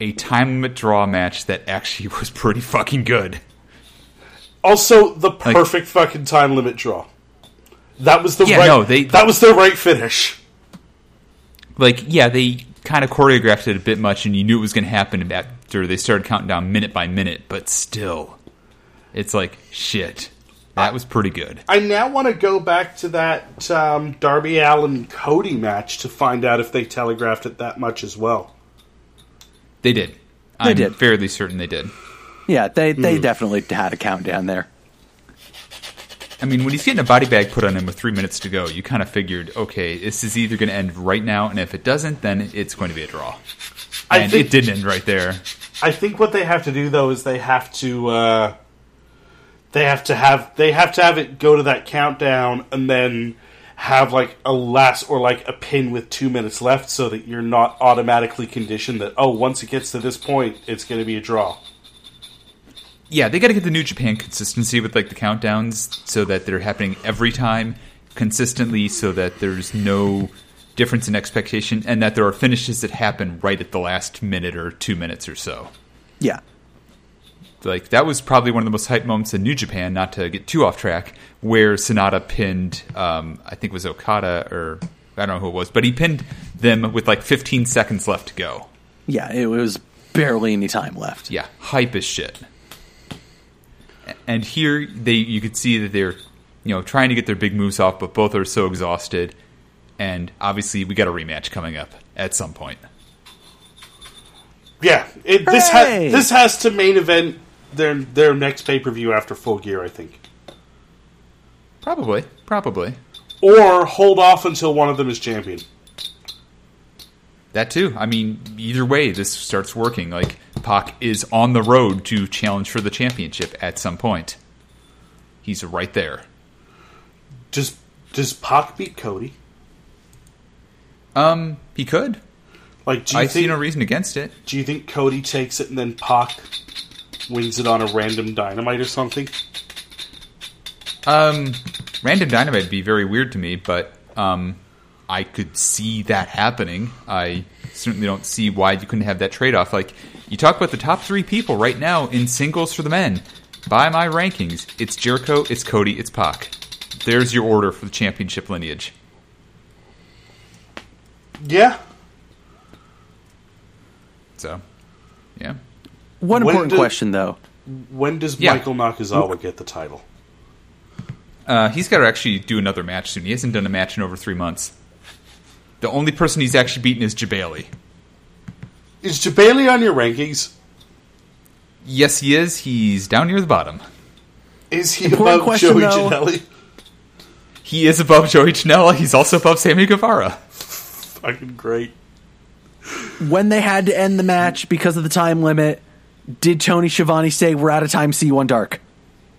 a time limit draw match that actually (laughs) was pretty fucking good. Also, the perfect fucking time limit draw. That was the Yeah, right. no, they- that was the right finish. Like, yeah, they kind of choreographed it a bit much and you knew it was going to happen after they started counting down minute by minute, but still. It's like, shit. That was pretty good. I now want to go back to that um, Darby Allin Cody match to find out if they telegraphed it that much as well. They did. I'm did. fairly certain they did. Yeah, they they definitely had a countdown there. I mean, when he's getting a body bag put on him with three minutes to go, you kind of figured, okay, this is either going to end right now, and if it doesn't, then it's going to be a draw. I And think it didn't end right there. I think what they have to do though is they have to uh, they have to have they have to have it go to that countdown and then have like a last or like a pin with two minutes left so that you're not automatically conditioned that oh once it gets to this point it's going to be a draw. Yeah, they got to get the New Japan consistency with like the countdowns so that they're happening every time consistently, so that there's no difference in expectation, and that there are finishes that happen right at the last minute or two minutes or so. Yeah. like that was probably one of the most hype moments in New Japan. Not to get too off track, where Sanada pinned, um, I think it was Okada or I don't know who it was, but he pinned them with like 15 seconds left to go. Yeah, it was barely any time left. Yeah, hype as shit. And here they, you could see that they're, you know, trying to get their big moves off, but both are so exhausted. And obviously, we got a rematch coming up at some point. Yeah, it, this Hooray! has this has to main event their their next pay per view after Full Gear, I think, Probably, probably or hold off until one of them is champion. That too. I mean, either way, this starts working. Like Pac is on the road to challenge for the championship at some point. He's right there. Does does Pac beat Cody? Um, he could. Like, do you I see no reason against it. do you think Cody takes it and then Pac wins it on a random dynamite or something? Um, random dynamite would be very weird to me, but um, I could see that happening. I certainly don't see why you couldn't have that trade off. Like you talk about the top three people right now in singles for the men. By my rankings, it's Jericho, it's Cody, it's Pac. There's your order for the championship lineage. Yeah. So, yeah. One When important do- question though. When does Yeah. Michael Nakazawa get the title? Uh, he's got to actually do another match soon. He hasn't done a match in over three months. The only person he's actually beaten is Jabali. Is Jabali on your rankings? Yes, he is. He's down near the bottom. Is he Important above question, Joey though. Janela? He is above Joey Janela. He's also above Sammy Guevara. Fucking great. When they had to end the match because of the time limit, did Tony Schiavone say we're out of time? See you on dark.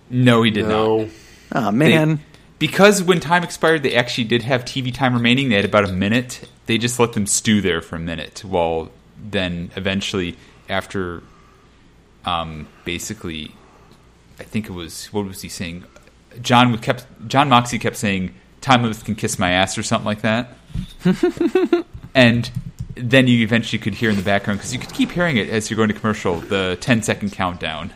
No, he did not. No. Oh They- man, because when time expired, they actually did have TV time remaining. They had about a minute. They just let them stew there for a minute. While then, eventually, after, um, basically, I think it was what was he saying? John kept Jon Moxley kept saying, "Time limits can kiss my ass" or something like that. (laughs) and then you eventually could hear in the background because you could keep hearing it as you're going to commercial the 10 second countdown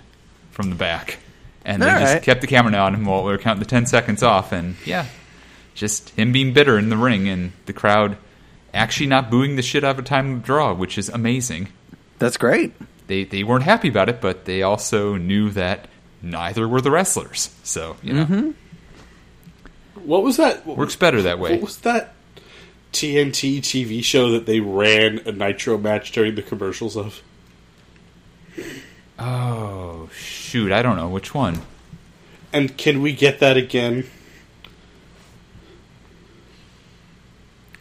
from the back and they All just right. kept the camera on him while we were counting the 10 seconds off and yeah just him being bitter in the ring and the crowd actually not booing the shit out of a time of draw which is amazing that's great. they they weren't happy about it but they also knew that neither were the wrestlers so you know mm-hmm. What was that? works better that way What was that TNT TV show that they ran a Nitro match during the commercials of? Oh shoot i don't know which one And can we get that again?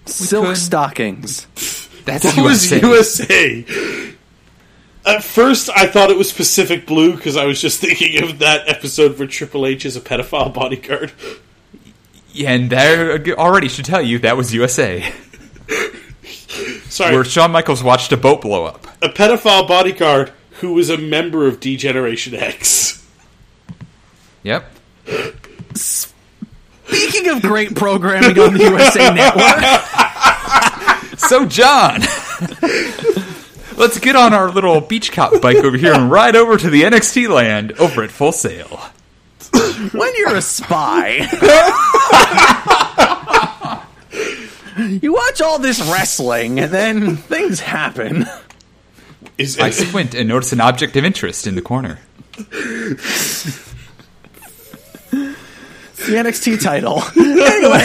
Silk could. stockings. (laughs) that's That was USA. USA. At first, I thought it was Pacific Blue because I was just (laughs) thinking of that episode where Triple H is a pedophile bodyguard. Yeah, and that already should tell you that was USA, Sorry, where Shawn Michaels watched a boat blow up. a pedophile bodyguard who was a member of D Generation X. Yep. Speaking of great programming on the USA Network, (laughs) So, John, (laughs) let's get on our little beach cop bike over here and ride over to the NXT land over at Full Sail. when you're a spy, (laughs) you watch all this wrestling and then things happen. Is I squint and notice an object of interest in the corner. The NXT title. (laughs) Anyway,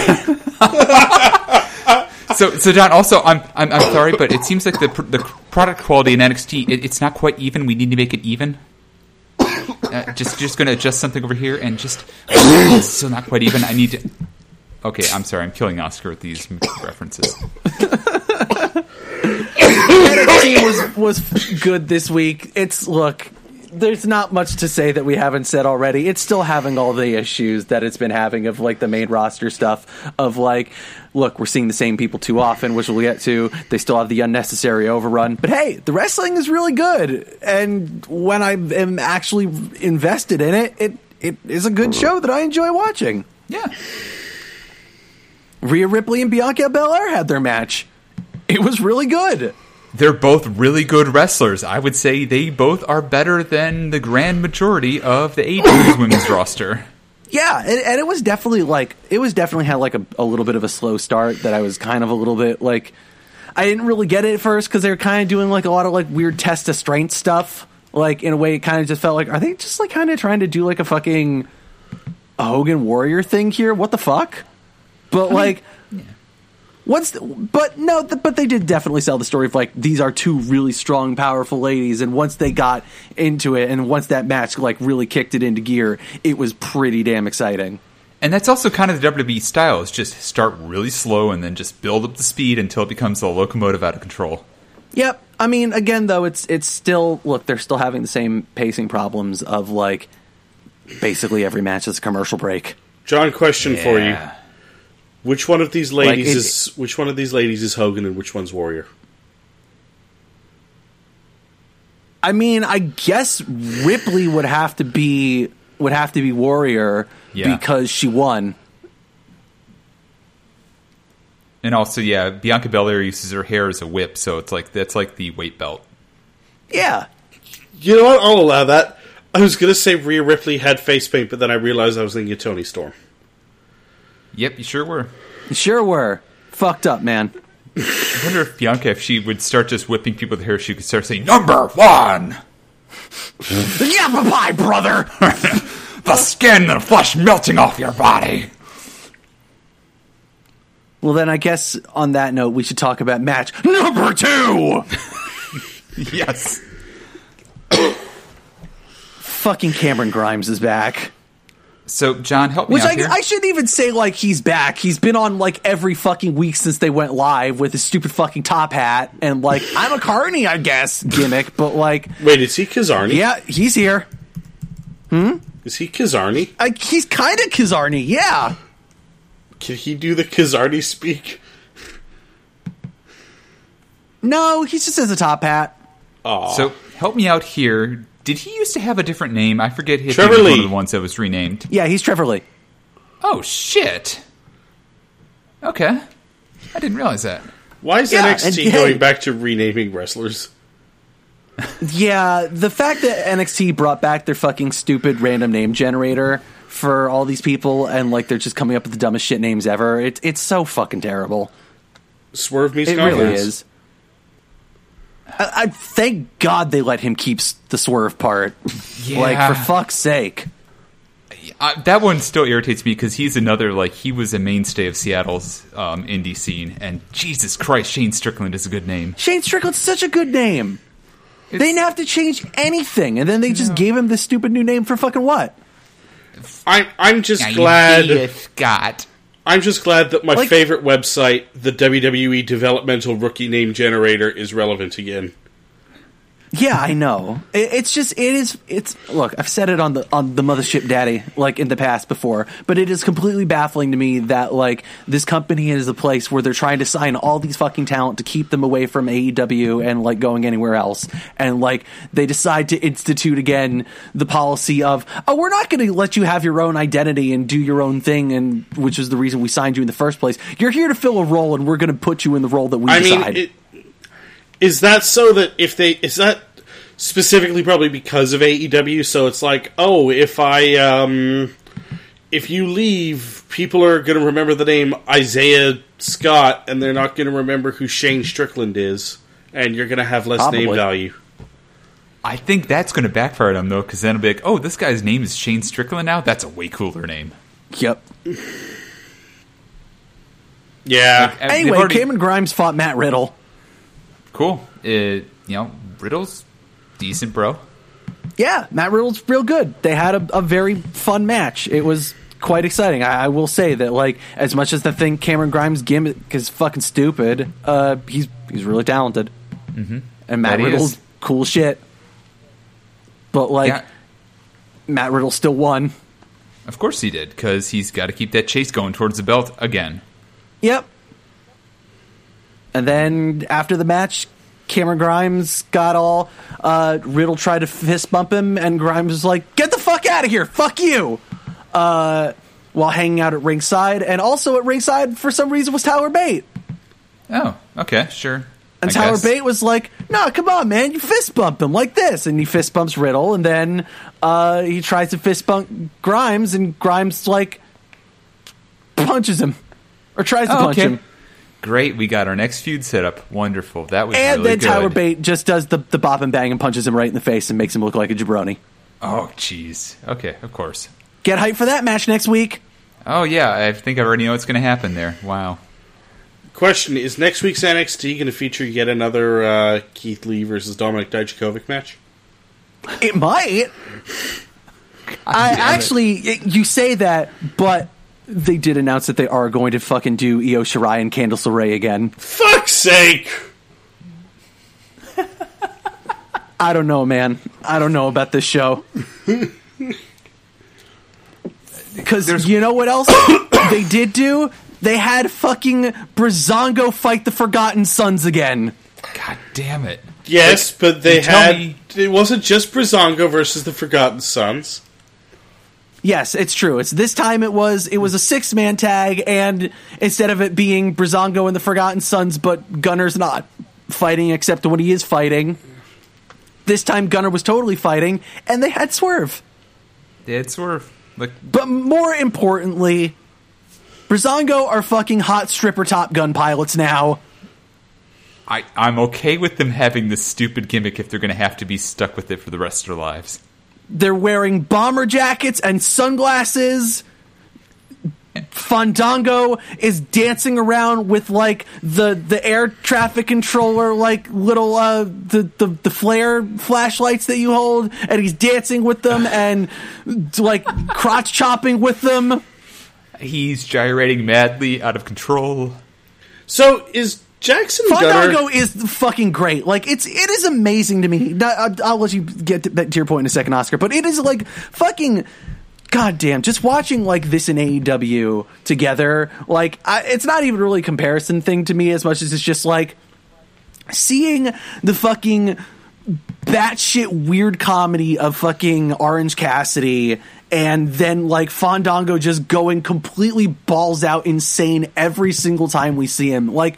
So, so John. Also, I'm, I'm, I'm sorry, but it seems like the pr- the product quality in NXT it, it's not quite even. We need to make it even. Uh, just, just going to adjust something over here and just it's still not quite even. I need to. Okay, I'm sorry. I'm killing Oscar with these references. NXT (laughs) was was good this week. It's look. There's not much to say that we haven't said already. It's still having all the issues that it's been having of like the main roster stuff of like, look, we're seeing the same people too often, which we'll get to. They still have the unnecessary overrun, but hey, the wrestling is really good, and when I am actually invested in it, it it is a good show that I enjoy watching. Yeah. Rhea Ripley and Bianca Belair had their match. It was really good. They're both really good wrestlers. I would say they both are better than the grand majority of the AEW's women's roster. Yeah, and, and it was definitely like it was definitely had like a, a little bit of a slow start that I was kind of a little bit like I didn't really get it at first because they were kind of doing like a lot of like weird test of strength stuff. Like in a way, it kind of just felt like are they just like kind of trying to do like a fucking Hogan Warrior thing here? What the fuck? But like. What's the, but no, th- but they did definitely sell the story of like these are two really strong, powerful ladies, and once they got into it, and once that match like really kicked it into gear, it was pretty damn exciting. And that's also kind of the WWE style is just start really slow and then just build up the speed until it becomes a locomotive out of control. Yep. I mean, again, though, it's it's still look. They're still having the same pacing problems of like basically every match is a commercial break. John, question for you: Yeah. Which one of these ladies Like, it- is which one of these ladies is Hogan and which one's Warrior? I mean, I guess Ripley would have to be would have to be Warrior Yeah. because she won. And also, yeah, Bianca Belair uses her hair as a whip, so it's like that's like the weight belt. Yeah. You know what? I'll allow that. I was gonna say Rhea Ripley had face paint, but then I realized I was thinking of Toni Storm. Yep, you sure were. Sure were. Fucked up, man. I wonder if Bianca, if she would start just whipping people with her hair, she could start saying number one, Yappa pie, brother. (laughs) the skin and flesh melting off your body. well, then I guess on that note, we should talk about match number two. (laughs) Yes. Fucking Cameron Grimes is back. So, John, help me Which out I, here. I shouldn't even say like he's back. He's been on like every fucking week since they went live with his stupid fucking top hat and like (laughs) I'm a carney, I guess gimmick. But like, Wait, is he Kizarny? yeah, he's here. Hmm. Is he Kizarny? Like, he's kind of Kizarny, yeah. Can he do the Kizarny speak? No, he just has a top hat. Aw. so, help me out here. Did he used to have a different name? I forget his Trevor name was one Lee. of the ones that was renamed. Yeah, he's Trevor Lee. Oh shit. Okay. I didn't realize that. Why is Yeah, and NXT hey- going back to renaming wrestlers? Yeah, the fact that NXT brought back their fucking stupid random name generator for all these people and like they're just coming up with the dumbest shit names ever. It's it's so fucking terrible. Swerve meets It really is. I, I thank God they let him keep the swerve part. Yeah. Like for fuck's sake. Uh, that one still irritates me because he's another like he was a mainstay of Seattle's um, indie scene, and Jesus Christ, Shane Strickland is a good name. Shane Strickland's such a good name. they didn't have to change anything, and then they just gave him this stupid new name for fucking what? I'm I'm just Now you glad be a Scott. I'm just glad that my Like- favorite website, the WWE Developmental Rookie Name Generator, is relevant again. Yeah, I know. It, it's just it is. It's look. I've said it on the on the mothership daddy like in the past before, but it is completely baffling to me that like this company is a place where they're trying to sign all these fucking talent to keep them away from AEW and like going anywhere else, and like they decide to institute again the policy of oh we're not going to let you have your own identity and do your own thing, and which is the reason we signed you in the first place. You're here to fill a role, and we're going to put you in the role that we I mean, decide. it, is that so that if they is that specifically probably because of AEW? So it's like, oh, if I um, if you leave, people are going to remember the name Isaiah Scott, and they're not going to remember who Shane Strickland is, and you're going to have less name value. I think that's going to backfire on them though, because then it'll be like, oh, this guy's name is Shane Strickland now. That's a way cooler name. yep. Yeah, And they've Anyway, already- Cameron Grimes fought Matt Riddle. Cool. Uh, you know, Riddle's decent, bro. Yeah, Matt Riddle's real good. They had a, a very fun match. It was quite exciting. I, I will say that, like, as much as the thing Cameron Grimes gimmick is fucking stupid, uh, he's he's really talented, mm-hmm. and Matt That Riddle's is. cool shit. But like, Yeah. Matt Riddle still won. Of course he did, because he's got to keep that chase going towards the belt again. Yep. And then after the match, Cameron Grimes got all uh, Riddle tried to fist bump him, and Grimes was like, "Get the fuck out of here! Fuck you!" Uh, while hanging out at ringside, and also at ringside for some reason was Tyler Bate, Oh, okay, sure. and I Tyler guess. Bate was like, "No, come on, man, you fist bump him like this," and he fist bumps Riddle, and then uh, he tries to fist bump Grimes, and Grimes like punches him or tries to Oh, punch okay. him. Great, we got our next feud set up. Wonderful. That was really good. And really then good. Tyler Bate just does the, the bop and bang and punches him right in the face and makes him look like a jabroni. Oh, jeez. Okay, of course. Get hyped for that match next week. Oh yeah, I think I already know what's going to happen there. Wow. Question: Is next week's NXT going to feature yet another uh, Keith Lee versus Dominik Dijakovic match? It might. (laughs) I damn it. actually, it- you say that, but they did announce that they are going to fucking do Io Shirai and Candice LeRae again. Fuck's sake! (laughs) I don't know, man. I don't know about this show. (laughs) Because you know what else (coughs) they did do? They had fucking Breezango fight the Forgotten Sons again. God damn it. Yes, but they had. me- It wasn't just Breezango versus the Forgotten Sons. Yes, it's true. It's this time it was it was a six man tag, and instead of it being Breezango and the Forgotten Sons, but Gunner's not fighting except when he is fighting. This time Gunner was totally fighting, and they had Swerve. Dead swerve. Like But more importantly, Breezango are fucking hot stripper Top Gun pilots now. I, I'm okay with them having this stupid gimmick if they're going to have to be stuck with it for the rest of their lives. They're wearing bomber jackets and sunglasses. Fandango is dancing around with like the the air traffic controller, like little uh the the, the flare flashlights that you hold, and he's dancing with them (laughs) and like crotch chopping with them. He's gyrating madly, out of control. So is Jackson Fandango Gunner? is fucking great. Like it's it is amazing to me. I'll, I'll let you get to, to your point in a second, Oscar. But it is like fucking goddamn. Just watching like this in AEW together, like I, it's not even really a comparison thing to me as much as it's just like seeing the fucking batshit weird comedy of fucking Orange Cassidy and then like Fandango just going completely balls out insane every single time we see him. Like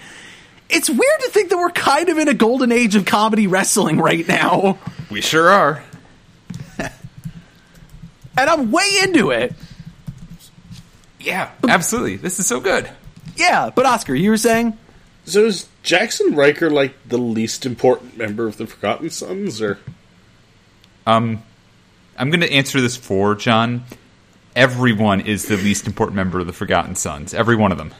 it's weird to think that we're kind of in a golden age of comedy wrestling right now. We sure are. (laughs) And I'm way into it. Yeah, absolutely. This is so good. Yeah, but Oscar, you were saying? So is Jaxson Ryker like the least important member of the Forgotten Sons, or Um, I'm going to answer this for John. Everyone is the least important member of the Forgotten Sons. Every one of them.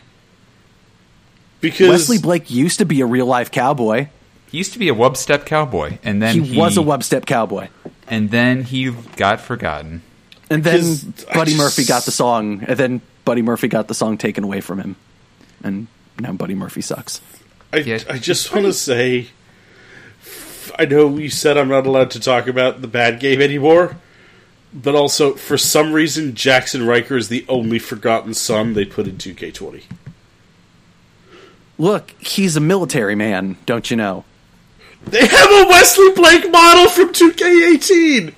Because Wesley Blake used to be a real life cowboy. He used to be a wubstep cowboy, and then He, was a webstep cowboy. and then he got forgotten. And then Because Buddy just- Murphy got the song, and then Buddy Murphy got the song taken away from him. And now Buddy Murphy sucks. I, Yeah, I just want to say, I know you said I'm not allowed to talk about the bad game anymore, but also for some reason Jaxson Ryker is the only forgotten son they put in 2K20. Look, he's a military man, don't you know? They have a Wesley Blake model from 2K18.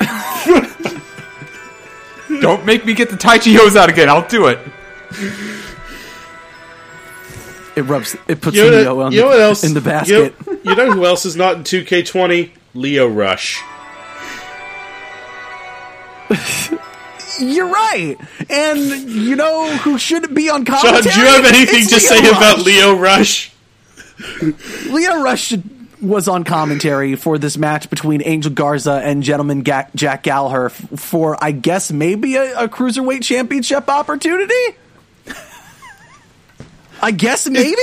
(laughs) Don't make me get the Tai Chi hose out again. I'll do it. It rubs. It puts You know, Leo on you know the, else? in the You basket. know, you know who else is not in 2K20? Lio Rush. (laughs) You're right. And you know who shouldn't be on John, commentary? do you have anything It's to Leo say about Lio Rush? Lio Rush should- was on commentary for this match between Angel Garza and Gentleman Ga- Jack Gallagher f- for, I guess, maybe a, a cruiserweight championship opportunity. I guess maybe.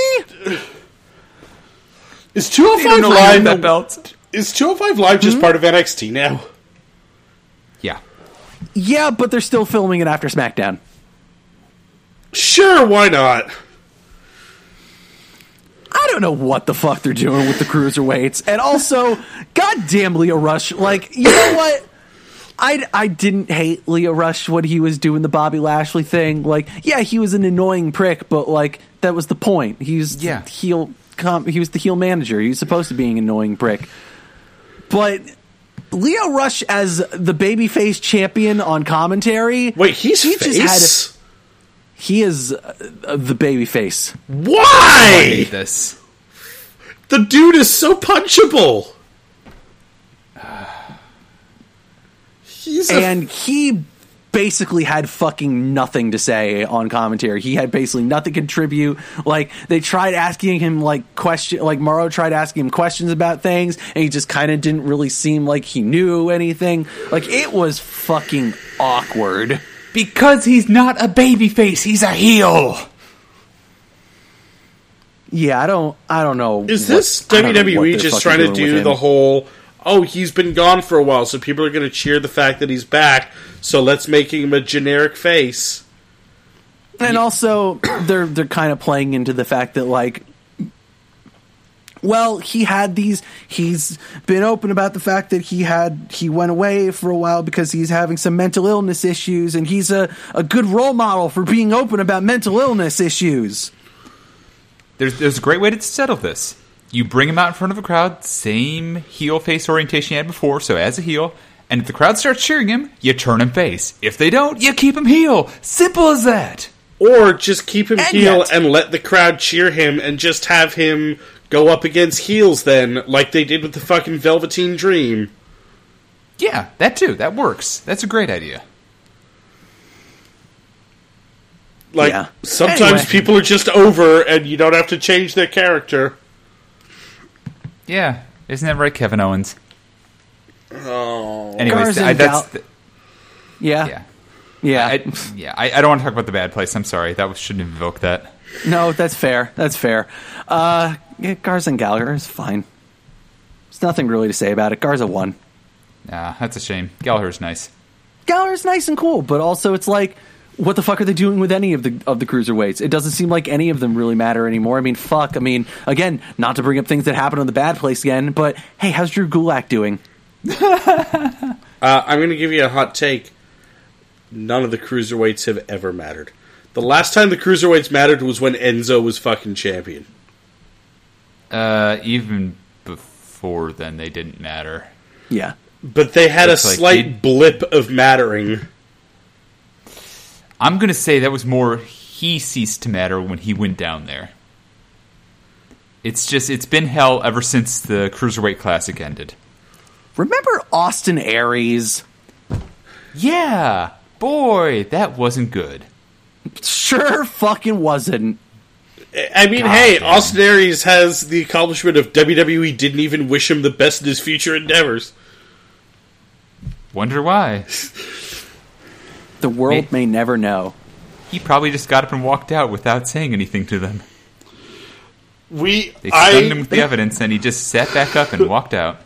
Is 205 Live that belt. is 205 Live just hmm? part of NXT now? Yeah. But they're still filming it after SmackDown. Sure, why not? I don't know what the fuck they're doing with the cruiserweights. And also, goddamn Lio Rush. Like, you know (coughs) what? I, I didn't hate Lio Rush when he was doing the Bobby Lashley thing. Like, yeah, he was an annoying prick, but like that was the point. He was Yeah. heel. Com- he was the heel manager. He was supposed to be an annoying prick. But Lio Rush as the babyface champion on commentary. Wait, he's He just face? He is uh, the babyface. I Why? hate this. The dude is so punchable. (sighs) He's a and he basically had fucking nothing to say on commentary. He had basically nothing to contribute. Like they tried asking him like question like Mauro tried asking him questions about things and he just kind of didn't really seem like he knew anything. Like it was fucking awkward. Because he's not a babyface, he's a heel. Yeah, I don't I don't know. Is what- this I don't know what WWE just trying to do the whole oh, he's been gone for a while, so people are going to cheer the fact that he's back, so let's make him a generic face? and also (coughs) they're they're kind of playing into the fact that like well he had these he's been open about the fact that he had he went away for a while because he's having some mental illness issues and he's a, a good role model for being open about mental illness issues There's there's a great way to settle this. You bring him out in front of a crowd, same heel face orientation you had before, so as a heel, and if the crowd starts cheering him, you turn him face. If they don't, you keep him heel. Simple as that. Or just keep him And heel yet- and let the crowd cheer him and just have him go up against heels then, like they did with the fucking Velveteen Dream. Yeah, that too. That works. That's a great idea. Like Yeah. sometimes Anyway. people are just over and you don't have to change their character. Yeah, isn't that right, Kevin Owens? Oh. Anyways, Garza I, that's Gal- the, yeah yeah. yeah, I, yeah, I, I don't want to talk about the bad place. I'm sorry. That was, shouldn't have invoked that. no that's fair that's fair uh yeah, garza and gallagher is fine there's nothing really to say about it garza won Nah, that's a shame. Gallagher's nice. Gallagher's nice and cool, but also it's like, what the fuck are they doing with any of the of the cruiserweights? It doesn't seem like any of them really matter anymore. I mean, fuck. I mean, again, not to bring up things that happened on the bad place again, but hey, how's Drew Gulak doing? (laughs) Uh, I'm going to give you a hot take. None of the cruiserweights have ever mattered. The last time the cruiserweights mattered was when Enzo was fucking champion. Uh, even before then, they didn't matter. Yeah, But they had It's a like slight he- blip of mattering. I'm gonna say that was more he ceased to matter when he went down there. It's just it's been hell ever since the Cruiserweight Classic ended. Remember Austin Aries? Yeah, boy, that wasn't good. Sure, fucking wasn't. I mean, God hey, damn. Austin Aries has the accomplishment of WWE didn't even wish him the best in his future endeavors. Wonder why? The world Me- may never know. He probably just got up and walked out without saying anything to them. We, They I, stunned him with the evidence, and he just sat back up and walked out.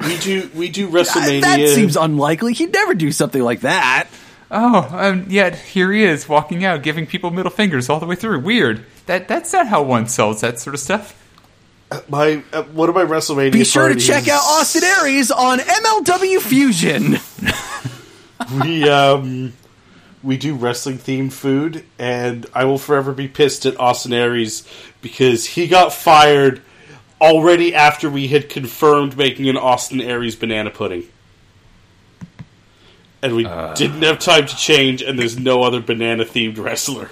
We do, we do (laughs) Uh, WrestleMania. That seems unlikely. He'd never do something like that. Oh, and yet here he is walking out, giving people middle fingers all the way through. Weird. That that's not how one sells that sort of stuff. My uh, one of my WrestleMania. Be sure to check out Austin Aries on MLW Fusion. (laughs) We um we do wrestling themed food, and I will forever be pissed at Austin Aries because he got fired already after we had confirmed making an Austin Aries banana pudding. And we uh. didn't have time to change, and there's no other banana themed wrestler.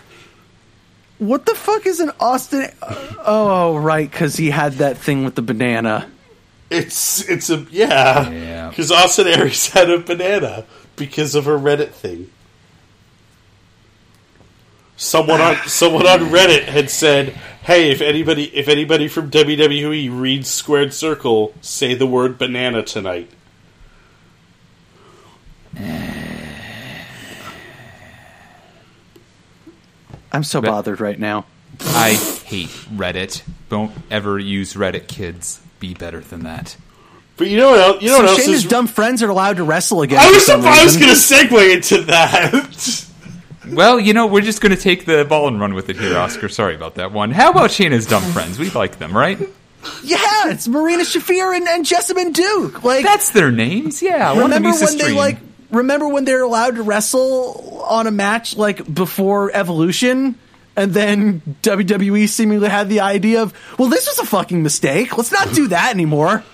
What the fuck is an Austin? Oh, right, because he had that thing with the banana. It's it's a yeah Yeah. because Austin Aries had a banana because of her Reddit thing. Someone on someone on Reddit had said, "Hey, if anybody if anybody from WWE reads Squared Circle, say the word banana tonight." I'm so But- bothered right now. I hate Reddit. Don't ever use Reddit, kids. Be better than that. But you know what else? You know So what else Shayna's is? dumb friends are allowed to wrestle again. I was some I was going to segue into that. (laughs) Well, you know, we're just going to take the ball and run with it here, Oscar. Sorry about that one. How about Shayna's dumb friends? We like them, right? Yeah, it's Marina Shafir and, and Jessamyn Duke. Like That's their names. Yeah, remember when they like remember when they're allowed to wrestle on a match like before Evolution, and then WWE seemingly had the idea of, well, this was a fucking mistake. Let's not do that anymore.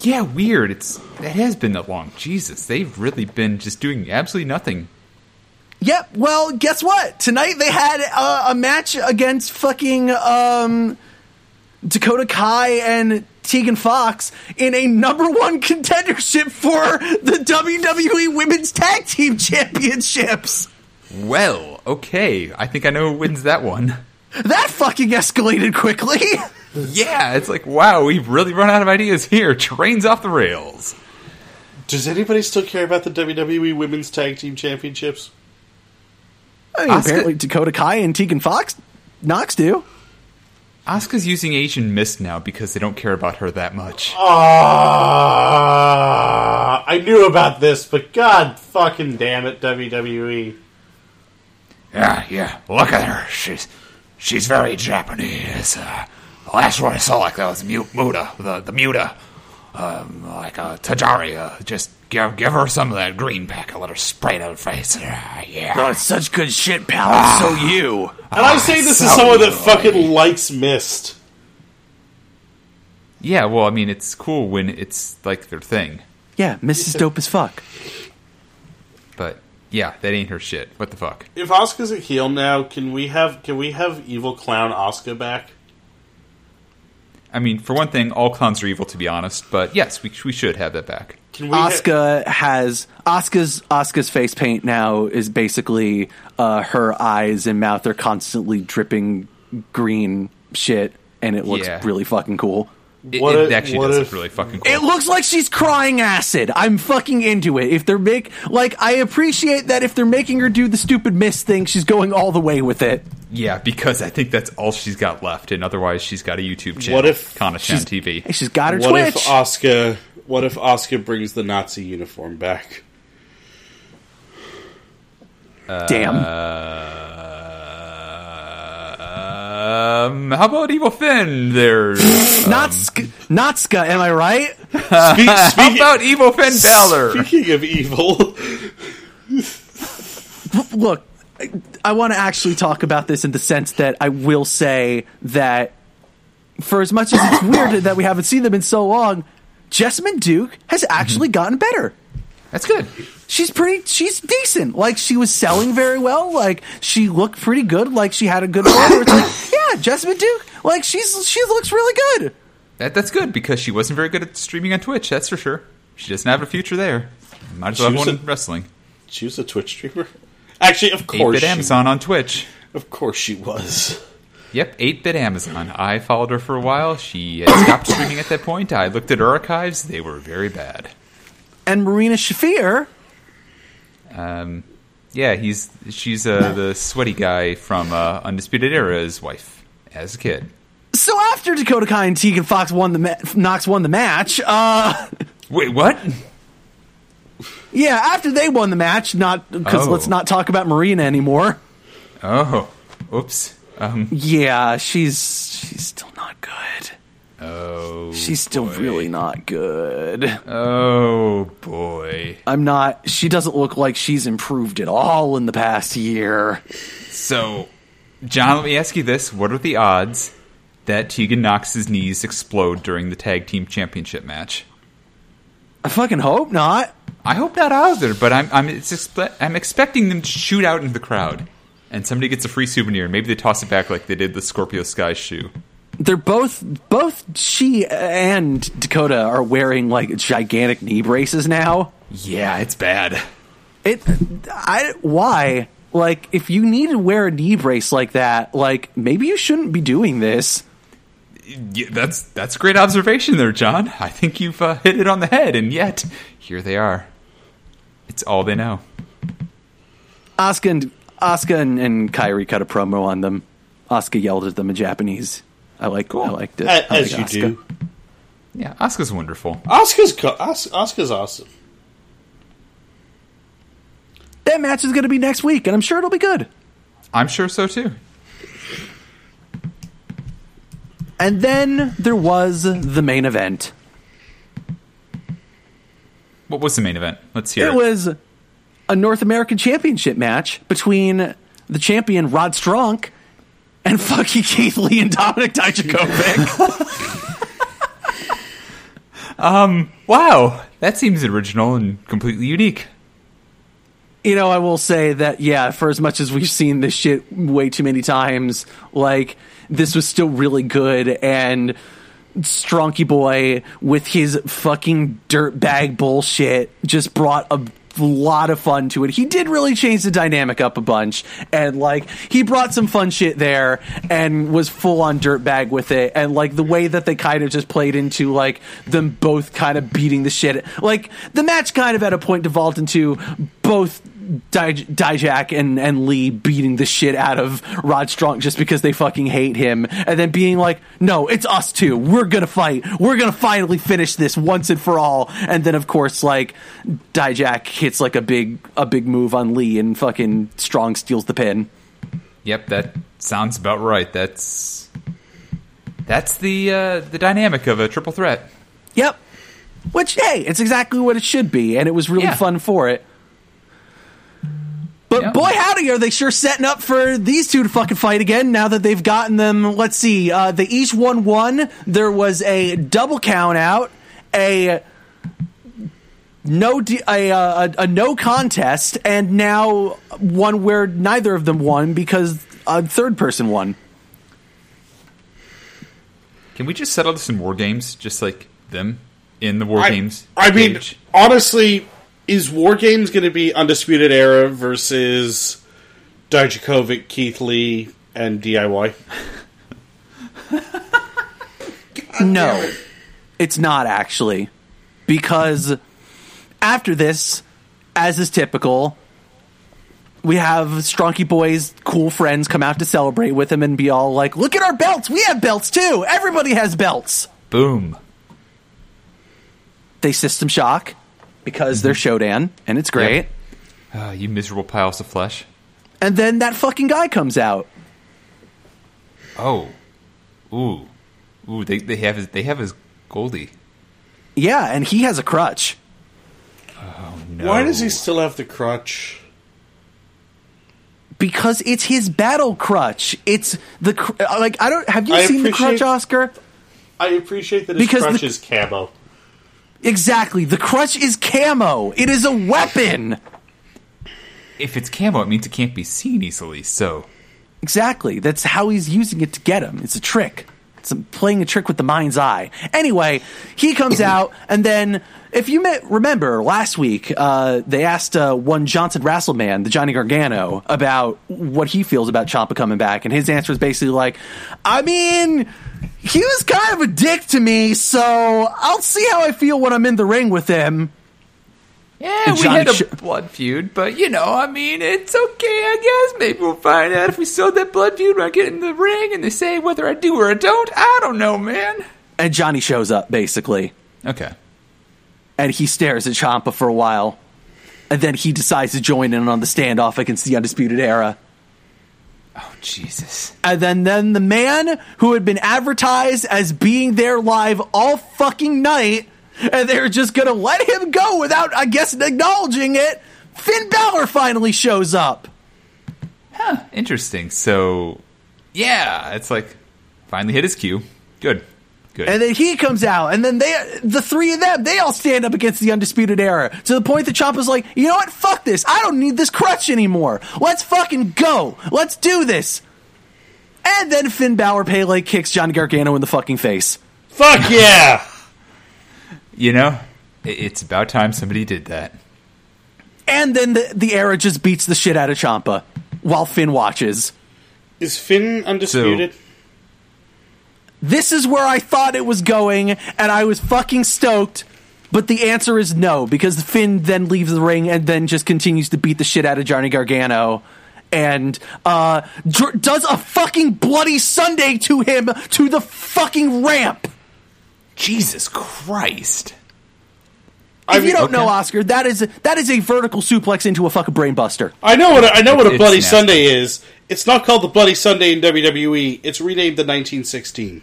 Yeah, weird. It's it has been that long. Jesus, they've really been just doing absolutely nothing. Yep. Well, guess what? Tonight they had uh, a match against fucking um, Dakota Kai and Tegan Fox in a number one (laughs) contendership for the WWE Women's Tag Team Championships. Well, okay. I think I know who wins that one. That fucking escalated quickly. (laughs) Yeah, it's like wow, we've really run out of ideas here. Trains off the rails. Does anybody still care about the WWE Women's Tag Team Championships? I mean, Asuka- apparently Dakota Kai and Tegan Fox, Nox do. Asuka's using Asian Mist now because they don't care about her that much. Ah, I knew about this, but god fucking damn it. WWE. Yeah, yeah. Look at her. She's she's very Japanese. Uh, the last one I saw like that was Mu- Muda, the the Muda, um, like a Tajiri. Uh, just give give her some of that green pack and let her spray it on her face. Yeah. Oh, it's such good shit, pal. It's so you. And I say this so as someone that annoying. fucking likes Mist. Yeah, well, I mean, it's cool when it's like their thing, Yeah, Mrs. Dope as fuck. but yeah, that ain't her shit. What the fuck? If Oscar's a heel now, can we have can we have evil clown Oscar back? I mean, for one thing, all clowns are evil, to be honest. But yes, we we should have that back. Can we ha- has Asuka's Asuka's face paint now is basically uh, her eyes and mouth are constantly dripping green shit, and it looks Yeah. really fucking cool. It, What it if- actually what does if- look really fucking cool. It looks like she's crying acid. I'm fucking into it. If they're make like, I appreciate that if they're making her do the stupid miss thing, she's going all the way with it. yeah, because I think that's all she's got left, and otherwise she's got a YouTube channel. What if Kana-chan TV? she's got her what Twitch. if Oscar, what if Oscar brings the Nazi uniform back? Damn. Uh, Um, how about Evil Finn? There. (laughs) Natsuka, Natsuka, am I right? Speak, (laughs) how about Evil Finn Balor? speaking of evil, Look, I, I want to actually talk about this in the sense that I will say that for as much as it's weird that we haven't seen them in so long, Jessamyn Duke has actually gotten better. That's good. She's pretty. She's decent. Like she was selling very well. Like she looked pretty good. Like she had a good run. Where it's like, yeah, Jessamyn Duke. Like she's she looks really good. That, that's good because she wasn't very good at streaming on Twitch. That's for sure. She doesn't have a future there. Might as well She have was one in wrestling. she was a Twitch streamer. Actually, of course, Eight course, bit she, Amazon on Twitch. of course she was. Yep, 8 bit Amazon. I followed her for a while. She stopped streaming at that point. I looked at her archives. They were very bad. And Marina Shafir. Um, yeah, he's she's uh, the sweaty guy from uh, Undisputed Era's wife as a kid. So after Dakota Kai and Tegan Fox won the ma- Nox won the match. Uh, Wait, what? yeah, after they won the match, not because Oh. let's not talk about Marina anymore. Oh, oops. Um, Yeah, she's she's still not good. Oh, She's still boy. really not good. Oh boy. I'm not. She doesn't look like she's improved at all in the past year. So, John, let me ask you this: What are the odds that Tegan Nox's knees explode during the tag team championship match? I fucking hope not. I hope not either, but I'm I'm it's expe- I'm expecting them to shoot out into the crowd, and somebody gets a free souvenir. Maybe they toss it back like they did the Scorpio Sky shoe. They're both both she and Dakota are wearing like gigantic knee braces now. Yeah, it's bad. It I why? Like if you need to wear a knee brace like that, like maybe you shouldn't be doing this. Yeah, that's that's a great observation there, John. I think you've uh, hit it on the head, and yet here they are. It's all they know. Asuka and Asuka and, and Kairi cut a promo on them. Asuka yelled at them in Japanese. I like Cool. I liked it. A- I As like you Asuka. do. Yeah, Asuka's wonderful. Oscar's co- Os- Oscar's awesome. That match is going to be next week, and I'm sure it'll be good. I'm sure so too. And then there was the main event. What was the main event? Let's hear it. It was a North American Championship match between the champion Rod Strong and fucking Keith Lee and Dominik Dijakovic. (laughs) Um, wow, that seems original and completely unique. you know, I will say that yeah, for as much as we've seen this shit way too many times, like this was still really good and Stronky Boy with his fucking dirtbag bullshit just brought a lot of fun to it. He did really change the dynamic up a bunch and like he brought some fun shit there and was full on dirtbag with it and like the way that they kind of just played into like them both kind of beating the shit like the match kind of at a point devolved into both Dij- Dijak and, and Lee beating the shit out of Rod Strong just because they fucking hate him, and then being like, "No, it's us too. We're gonna fight. We're gonna finally finish this once and for all." And then, of course, like Dijak hits like a big a big move on Lee, and fucking Strong steals the pin. Yep, that sounds about right. That's that's the uh, the dynamic of a triple threat. Yep. Which, hey, it's exactly what it should be, and it was really Yeah. fun for it. But Yeah. boy, howdy, are they sure setting up for these two to fucking fight again now that they've gotten them. Let's see, uh, they each won one. There was a double count out, a no, de- a, uh, a, a no contest, and now one where neither of them won because a third person won. Can we just settle this in war games, just like them in the war I, games? I mean, honestly, is War Games going to be Undisputed Era versus Dijakovic, Keith Lee, and DIY? (laughs) No, it's not actually. Because after this, as is typical, we have Stronky Boy's cool friends come out to celebrate with him and be all like, look at our belts! We have belts too! Everybody has belts! boom. They system shock because they're Shodan, and it's great. Ah, you miserable piles of flesh. And then that fucking guy comes out. Oh, ooh, ooh. They they have his they have his Goldie. Yeah, and he has a crutch. Oh no. Why does he still have the crutch? Because it's his battle crutch. It's the cr- like I don't have you I seen the crutch, Oscar? I appreciate that his Because crutch the- is camo. Exactly. The crutch is camo. It is a weapon. If it's camo, it means it can't be seen easily. So Exactly. That's how he's using it to get him. It's a trick. It's playing a trick with the mind's eye. Anyway, he comes (coughs) out, and then if you remember last week, uh, they asked uh, one Johnson Rasselman, the Johnny Gargano, about what he feels about Ciampa coming back, and his answer was basically like, "I mean." He was kind of a dick to me, so I'll see how I feel when I'm in the ring with him. yeah, we had a Sh- blood feud, but you know, I mean, it's okay. I guess maybe we'll find out if we still have that blood feud when I get in the ring and they say whether I do or I don't. I don't know, man. And Johnny shows up, basically. Okay. and he stares at Ciampa for a while, and then he decides to join in on the standoff against the Undisputed Era. Jesus. And then, then the man who had been advertised as being there live all fucking night, and they're just gonna let him go without, I guess, acknowledging it. Finn Balor finally shows up. Huh, interesting. So, yeah, it's like finally hit his cue. Good. Good. And then he comes out, and then they, the three of them, they all stand up against the Undisputed Era to the point that Ciampa's like, you know what? Fuck this. I don't need this crutch anymore. Let's fucking go. Let's do this. And then Finn Balor Pele kicks Johnny Gargano in the fucking face. Fuck (laughs) yeah! you know, it's about time somebody did that. And then the, the Era just beats the shit out of Ciampa while Finn watches. Is Finn undisputed? This is where I thought it was going, and I was fucking stoked. But the answer is no, because Finn then leaves the ring and then just continues to beat the shit out of Johnny Gargano. And uh, dr- does a fucking bloody Sunday to him to the fucking ramp. Jesus Christ. I If you don't know. Oscar, that is that is a vertical suplex into a fucking brainbuster. I know what I know what a It's Bloody nasty. Sunday is. It's not called the Bloody Sunday in WWE. It's renamed the 1916.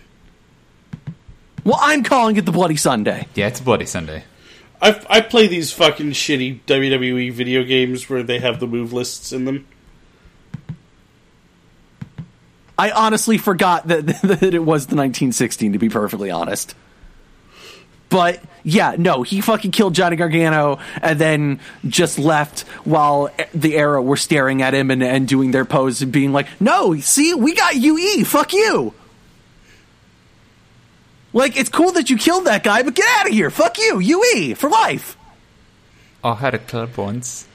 Well, I'm calling it the bloody Sunday. Yeah, it's a Bloody Sunday. I I play these fucking shitty WWE video games where they have the move lists in them. I honestly forgot that, (laughs) that it was the 1916, to be perfectly honest. But yeah, no, he fucking killed Johnny Gargano and then just left while the era were staring at him and, and doing their pose and being like, no, see, we got UE, fuck you. Like, it's cool that you killed that guy, but get out of here, fuck you, UE, for life. I had a club once.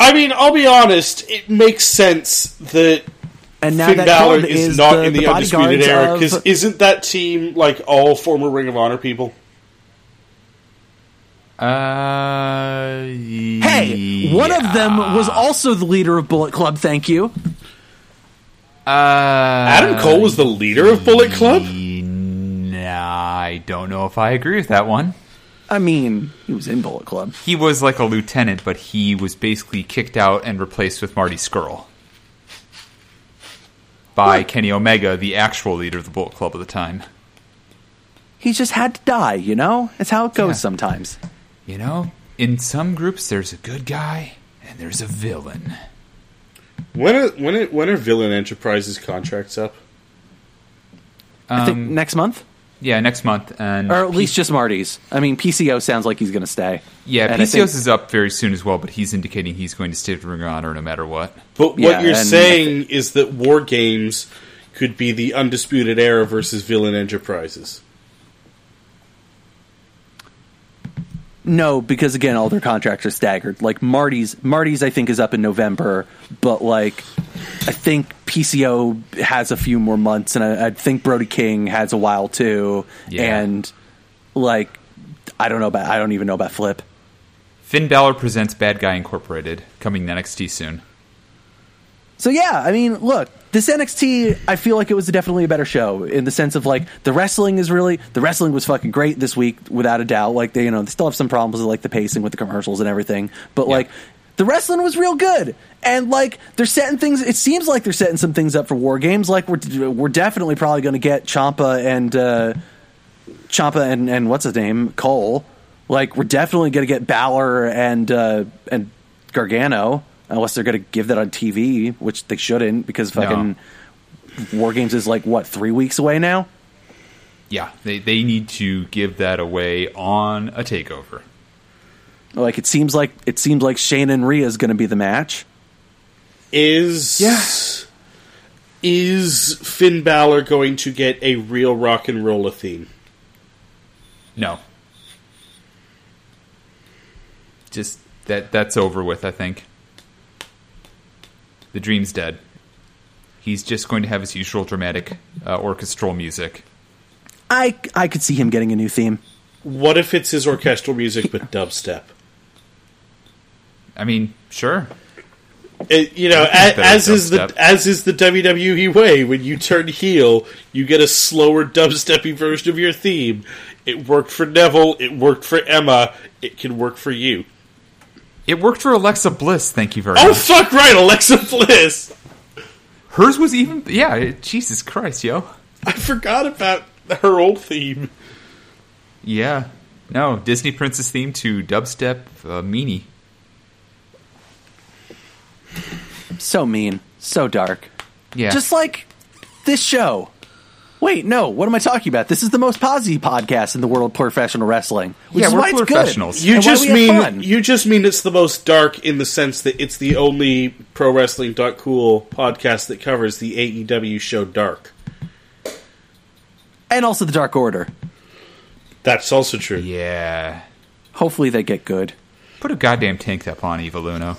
I mean, I'll be honest. It makes sense that And now Finn that Balor is, is not the, in the, the undisputed bodyguards era of- because isn't that team like all former Ring of Honor people? Uh, Hey, one of them was also the leader of Bullet Club, thank you. Uh, Adam Cole was the leader of Bullet Club. Nah, I don't know if I agree with that one. I mean, he was in Bullet Club. He was like a lieutenant, but he was basically kicked out and replaced with Marty Scurll by Kenny Omega, the actual leader of the Bullet Club at the time. He just had to die, you know? It's how it goes Yeah. sometimes. You know, in some groups there's a good guy and there's a villain. When are when are, when are Villain Enterprises contracts up? I think Um, next month, Yeah, next month, and or at least just Marty's. I mean, PCO sounds like he's going to stay. yeah, And PCO's think- is up very soon as well. But he's indicating he's going to stay with Ring of Honor no matter what. But Yeah, what you're and- saying is that War Games could be the undisputed era versus Villain Enterprises. No, because again, all their contracts are staggered. Like Marty's, Marty's, I think is up in November, but like, I think PCO has a few more months, and I, I think Brody King has a while too. Yeah. And like, I don't know about, I don't even know about Flip. Finn Balor presents Bad Guy Incorporated coming NXT soon. So yeah, I mean, look, this NXT, I feel like it was definitely a better show in the sense of like the wrestling is really the wrestling was fucking great this week without a doubt. Like they, you know, they still have some problems with like the pacing with the commercials and everything, but like the wrestling was real good. And like they're setting things. It seems like they're setting some things up for war games. Like we're we're definitely probably going to get Ciampa and uh, Ciampa and and what's his name Cole. Like we're definitely going to get Balor and uh, and Gargano unless they're going to give that on TV, which they shouldn't because fucking War Games is like what three weeks away now. Yeah, they they need to give that away on a takeover. Like it seems like it seems like Shayna and Rhea is going to be the match. Is Yes is Finn Balor going to get a real rock and roll theme? No. Just that that's over with, I think. The dream's dead. He's just going to have his usual dramatic uh, orchestral music. I I could see him getting a new theme. What if it's his orchestral music but (laughs) dubstep? I mean, sure. It, you know, as, as is the as is the WWE way. When you turn heel, you get a slower dubsteppy version of your theme. It worked for Neville. It worked for Emma. It can work for you. It worked for Alexa Bliss, thank you very Oh much. Oh fuck! Right, Alexa Bliss. Hers was even yeah. it- Jesus Christ, yo. I forgot about her old theme. Yeah. No, Disney Princess theme to dubstep uh, meanie. So mean, so dark. Yeah. Just like this show. Wait, no, what am I talking about? This is the most positive podcast in the world of professional wrestling. Which Yeah, is we're why it's good. professionals. You and just mean you just mean it's the most dark in the sense that it's the only pro wrestling cool podcast that covers the AEW show Dark. and also the Dark Order. That's also true. yeah. Hopefully they get good. Put a goddamn tank top on, Evil Uno.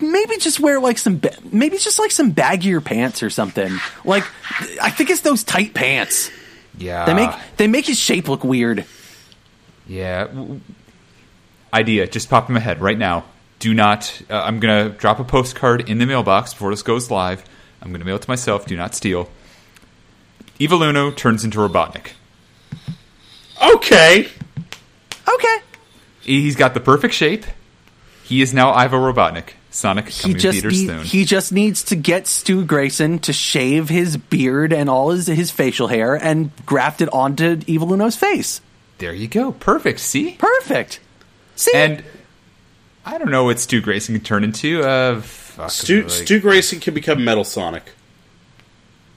Maybe just wear like some, ba- maybe just like some baggier pants or something. Like, I think it's those tight pants. Yeah. They make they make his shape look weird. Yeah. Idea just popped in my head right now. Do not. Uh, I'm gonna drop a postcard in the mailbox before this goes live. I'm gonna mail it to myself. Do not steal. Evil Uno turns into Robotnik. Okay. Okay, He's got the perfect shape. He is now Ivo Robotnik. Sonic he coming to just theaters need- soon. he just needs to get Stu Grayson to shave his beard and all his his facial hair and graft it onto Evil Uno's face. there you go. Perfect. See. Perfect. See, And I don't know what Stu Grayson can turn into. Uh, fuck, Stu, like- Stu Grayson can become Metal Sonic.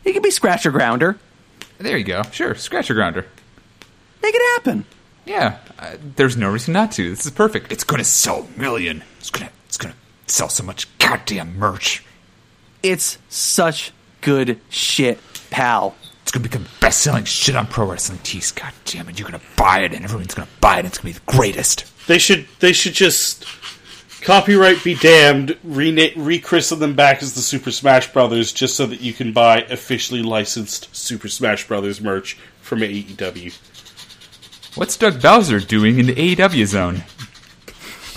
he can be Scratcher Grounder. There you go. Sure, scratcher grounder. Make it happen. Yeah, uh, there's no reason not to. This is perfect. It's gonna sell a million. It's gonna sell so much goddamn merch. It's such good shit, pal. It's gonna become best-selling shit on pro wrestling tees. God damn it! You're gonna buy it, and everyone's gonna buy it. It's gonna be the greatest. They should they should just copyright be damned, rena- rechristen them back as the Super Smash Brothers, just so that you can buy officially licensed Super Smash Brothers merch from AEW. What's Doug Bowser doing in the AEW zone?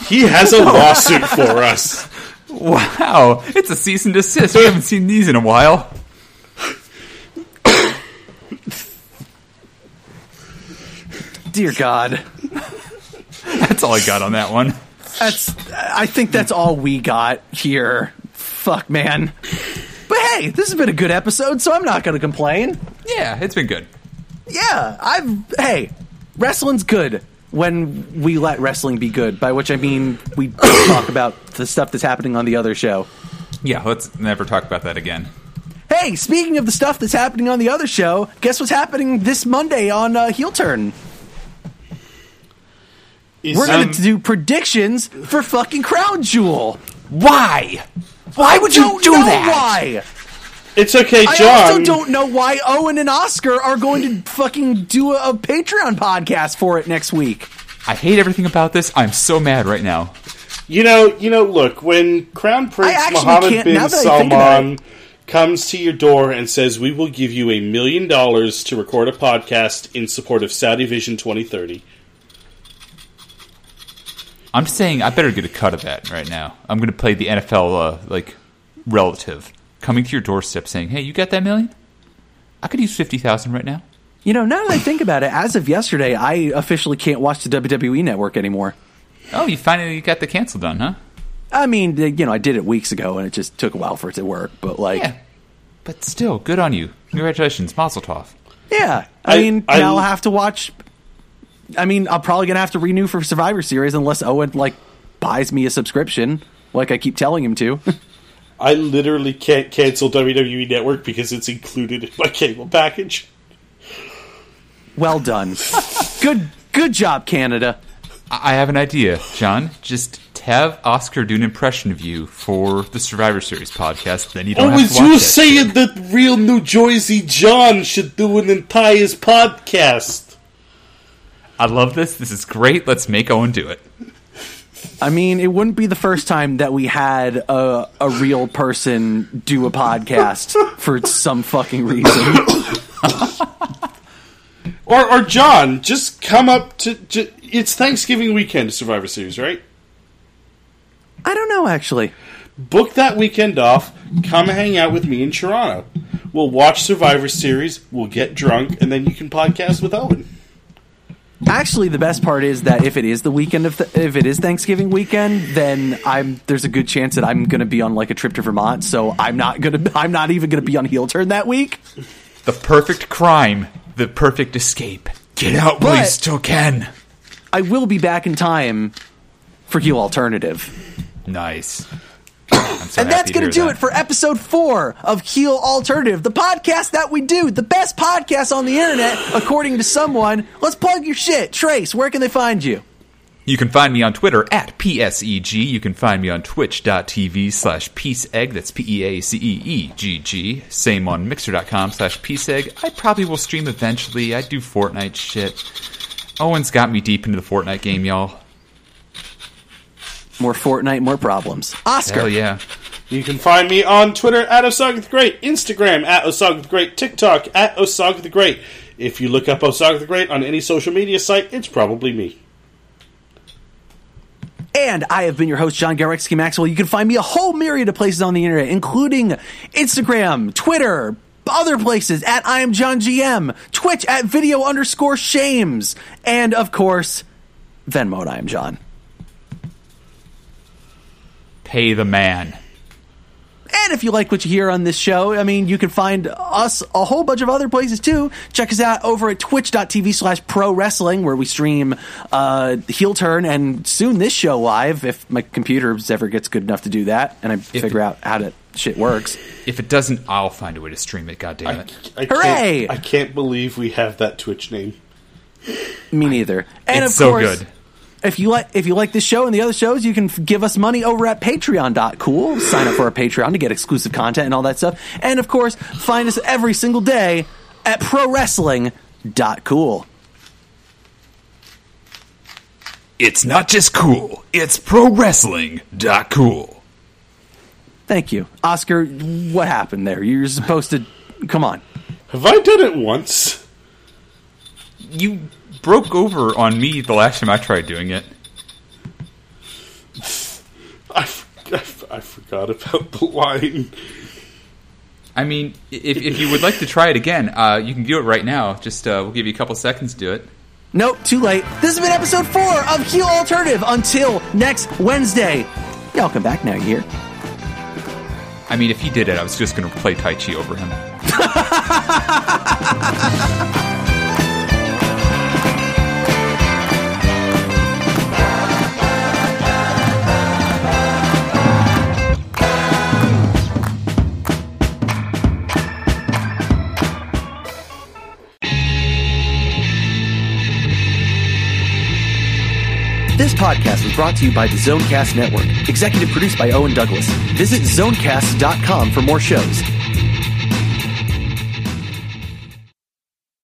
He has a (laughs) lawsuit for us. Wow, it's a cease and desist. We haven't seen these in a while. Dear God. That's all I got on that one. That's I think that's all we got here. Fuck man. But hey, this has been a good episode, so I'm not gonna complain. Yeah, it's been good. Yeah, I've hey, wrestling's good when we let wrestling be good, by which I mean we don't (coughs) talk about the stuff that's happening on the other show. Yeah, let's never talk about that again. Hey, speaking of the stuff that's happening on the other show, guess what's happening this Monday on uh, Heel Turn? Is, We're going to do predictions for fucking Crown Jewel. Why? Why would you Don't do know that? why. It's okay, John. I also don't know why Owen and Oscar are going to fucking do a, a Patreon podcast for it next week. I hate everything about this. I'm so mad right now. You know, you know. Look, when Crown Prince Mohammed bin now that I think about Salman comes to your door and says, "We will give you a million dollars to record a podcast in support of Saudi Vision 2030," I'm saying I better get a cut of that right now. I'm going to play the NFL uh, like relative coming to your doorstep saying, "Hey, you got that million? I could use fifty thousand right now." You know, now that I think about it, as of yesterday, I officially can't watch the WWE network anymore. Oh, you finally got the cancel done, huh? I mean, you know, I did it weeks ago, and it just took a while for it to work. But like, Yeah, but still, good on you. Congratulations, Mazel Tov. Yeah, I, I- mean, I- now I'll have to watch. I mean, I'm probably gonna have to renew for Survivor Series unless Owen like buys me a subscription, like I keep telling him to. (laughs) I literally can't cancel WWE Network because it's included in my cable package. well done, good, good job, Canada. I I have an idea, John. Just have Oscar do an impression of you for the Survivor Series podcast. Then you don't Oh, have was to watch you that saying shit. that real New Jersey John should do an entire podcast? I love this. This is great. Let's make Owen do it. I mean, it wouldn't be the first time that we had a, a real person do a podcast (laughs) for some fucking reason. (laughs) Or, or John, just come up to, to. It's Thanksgiving weekend, Survivor Series, right? I don't know, actually. Book that weekend off. Come hang out with me in Toronto. We'll watch Survivor Series. We'll get drunk, and then you can podcast with Owen. Actually, the best part is that if it is the weekend of th- if it is Thanksgiving weekend, then I'm there's a good chance that I'm going to be on like a trip to Vermont. So I'm not gonna (laughs) I'm not even going to be on heel turn that week. The perfect crime, the perfect escape. Get out while you still can. I will be back in time for heel alternative. Nice. So And that's going to do that. it for episode four of Heel Alternative, the podcast that we do, the best podcast on the internet, according to someone. Let's plug your shit. Trace, where can they find you? You can find me on Twitter at PSEG. You can find me on twitch.tv slash peaceegg. That's P E A C E E G G. Same on mixer.com slash peaceegg. I probably will stream eventually. I do Fortnite shit. Owen's got me deep into the Fortnite game, y'all. More Fortnite, more problems. Oscar. Hell yeah. You can find me on Twitter at Osog the Great, Instagram at Osog the Great, TikTok at Osog the Great. If you look up Osog the Great on any social media site, it's probably me. And I have been your host, John Garexky Maxwell. You can find me a whole myriad of places on the internet, including Instagram, Twitter, other places at I am John GM, Twitch at video underscore shames, and of course, Venmo at I am John. Pay the man. And if you like what you hear on this show, I mean, you can find us a whole bunch of other places too. Check us out over at twitch.tv slash pro wrestling, where we stream uh, Heel Turn and soon this show live, if my computer ever gets good enough to do that and I figure out how to shit works. If it doesn't, I'll find a way to stream it. God damn I, it. I Hooray! Can't, I can't believe we have that Twitch name. Me neither. And It's of so good. If you like, if you like this show and the other shows, you can f- give us money over at Patreon.cool. Sign up for our Patreon to get exclusive content and all that stuff. And of course, find us every single day at ProWrestling.cool. It's not just cool, it's pro wrestling. Dot cool. Thank you, Oscar. What happened there? You're supposed to come on. Have I done it once? You broke over on me the last time I tried doing it. I forgot about the line. I mean, if, if you would like to try it again, uh, you can do it right now. Just uh, we'll give you a couple seconds to do it. Nope, too late. This has been episode four of Heel Alternative. Until next Wednesday. Y'all come back now. You hear? I mean, if he did it, I was just going to play Tai Chi over him. (laughs) This podcast was brought to you by the Zonecast Network, executive produced by Owen Douglas. Visit zonecast.com for more shows.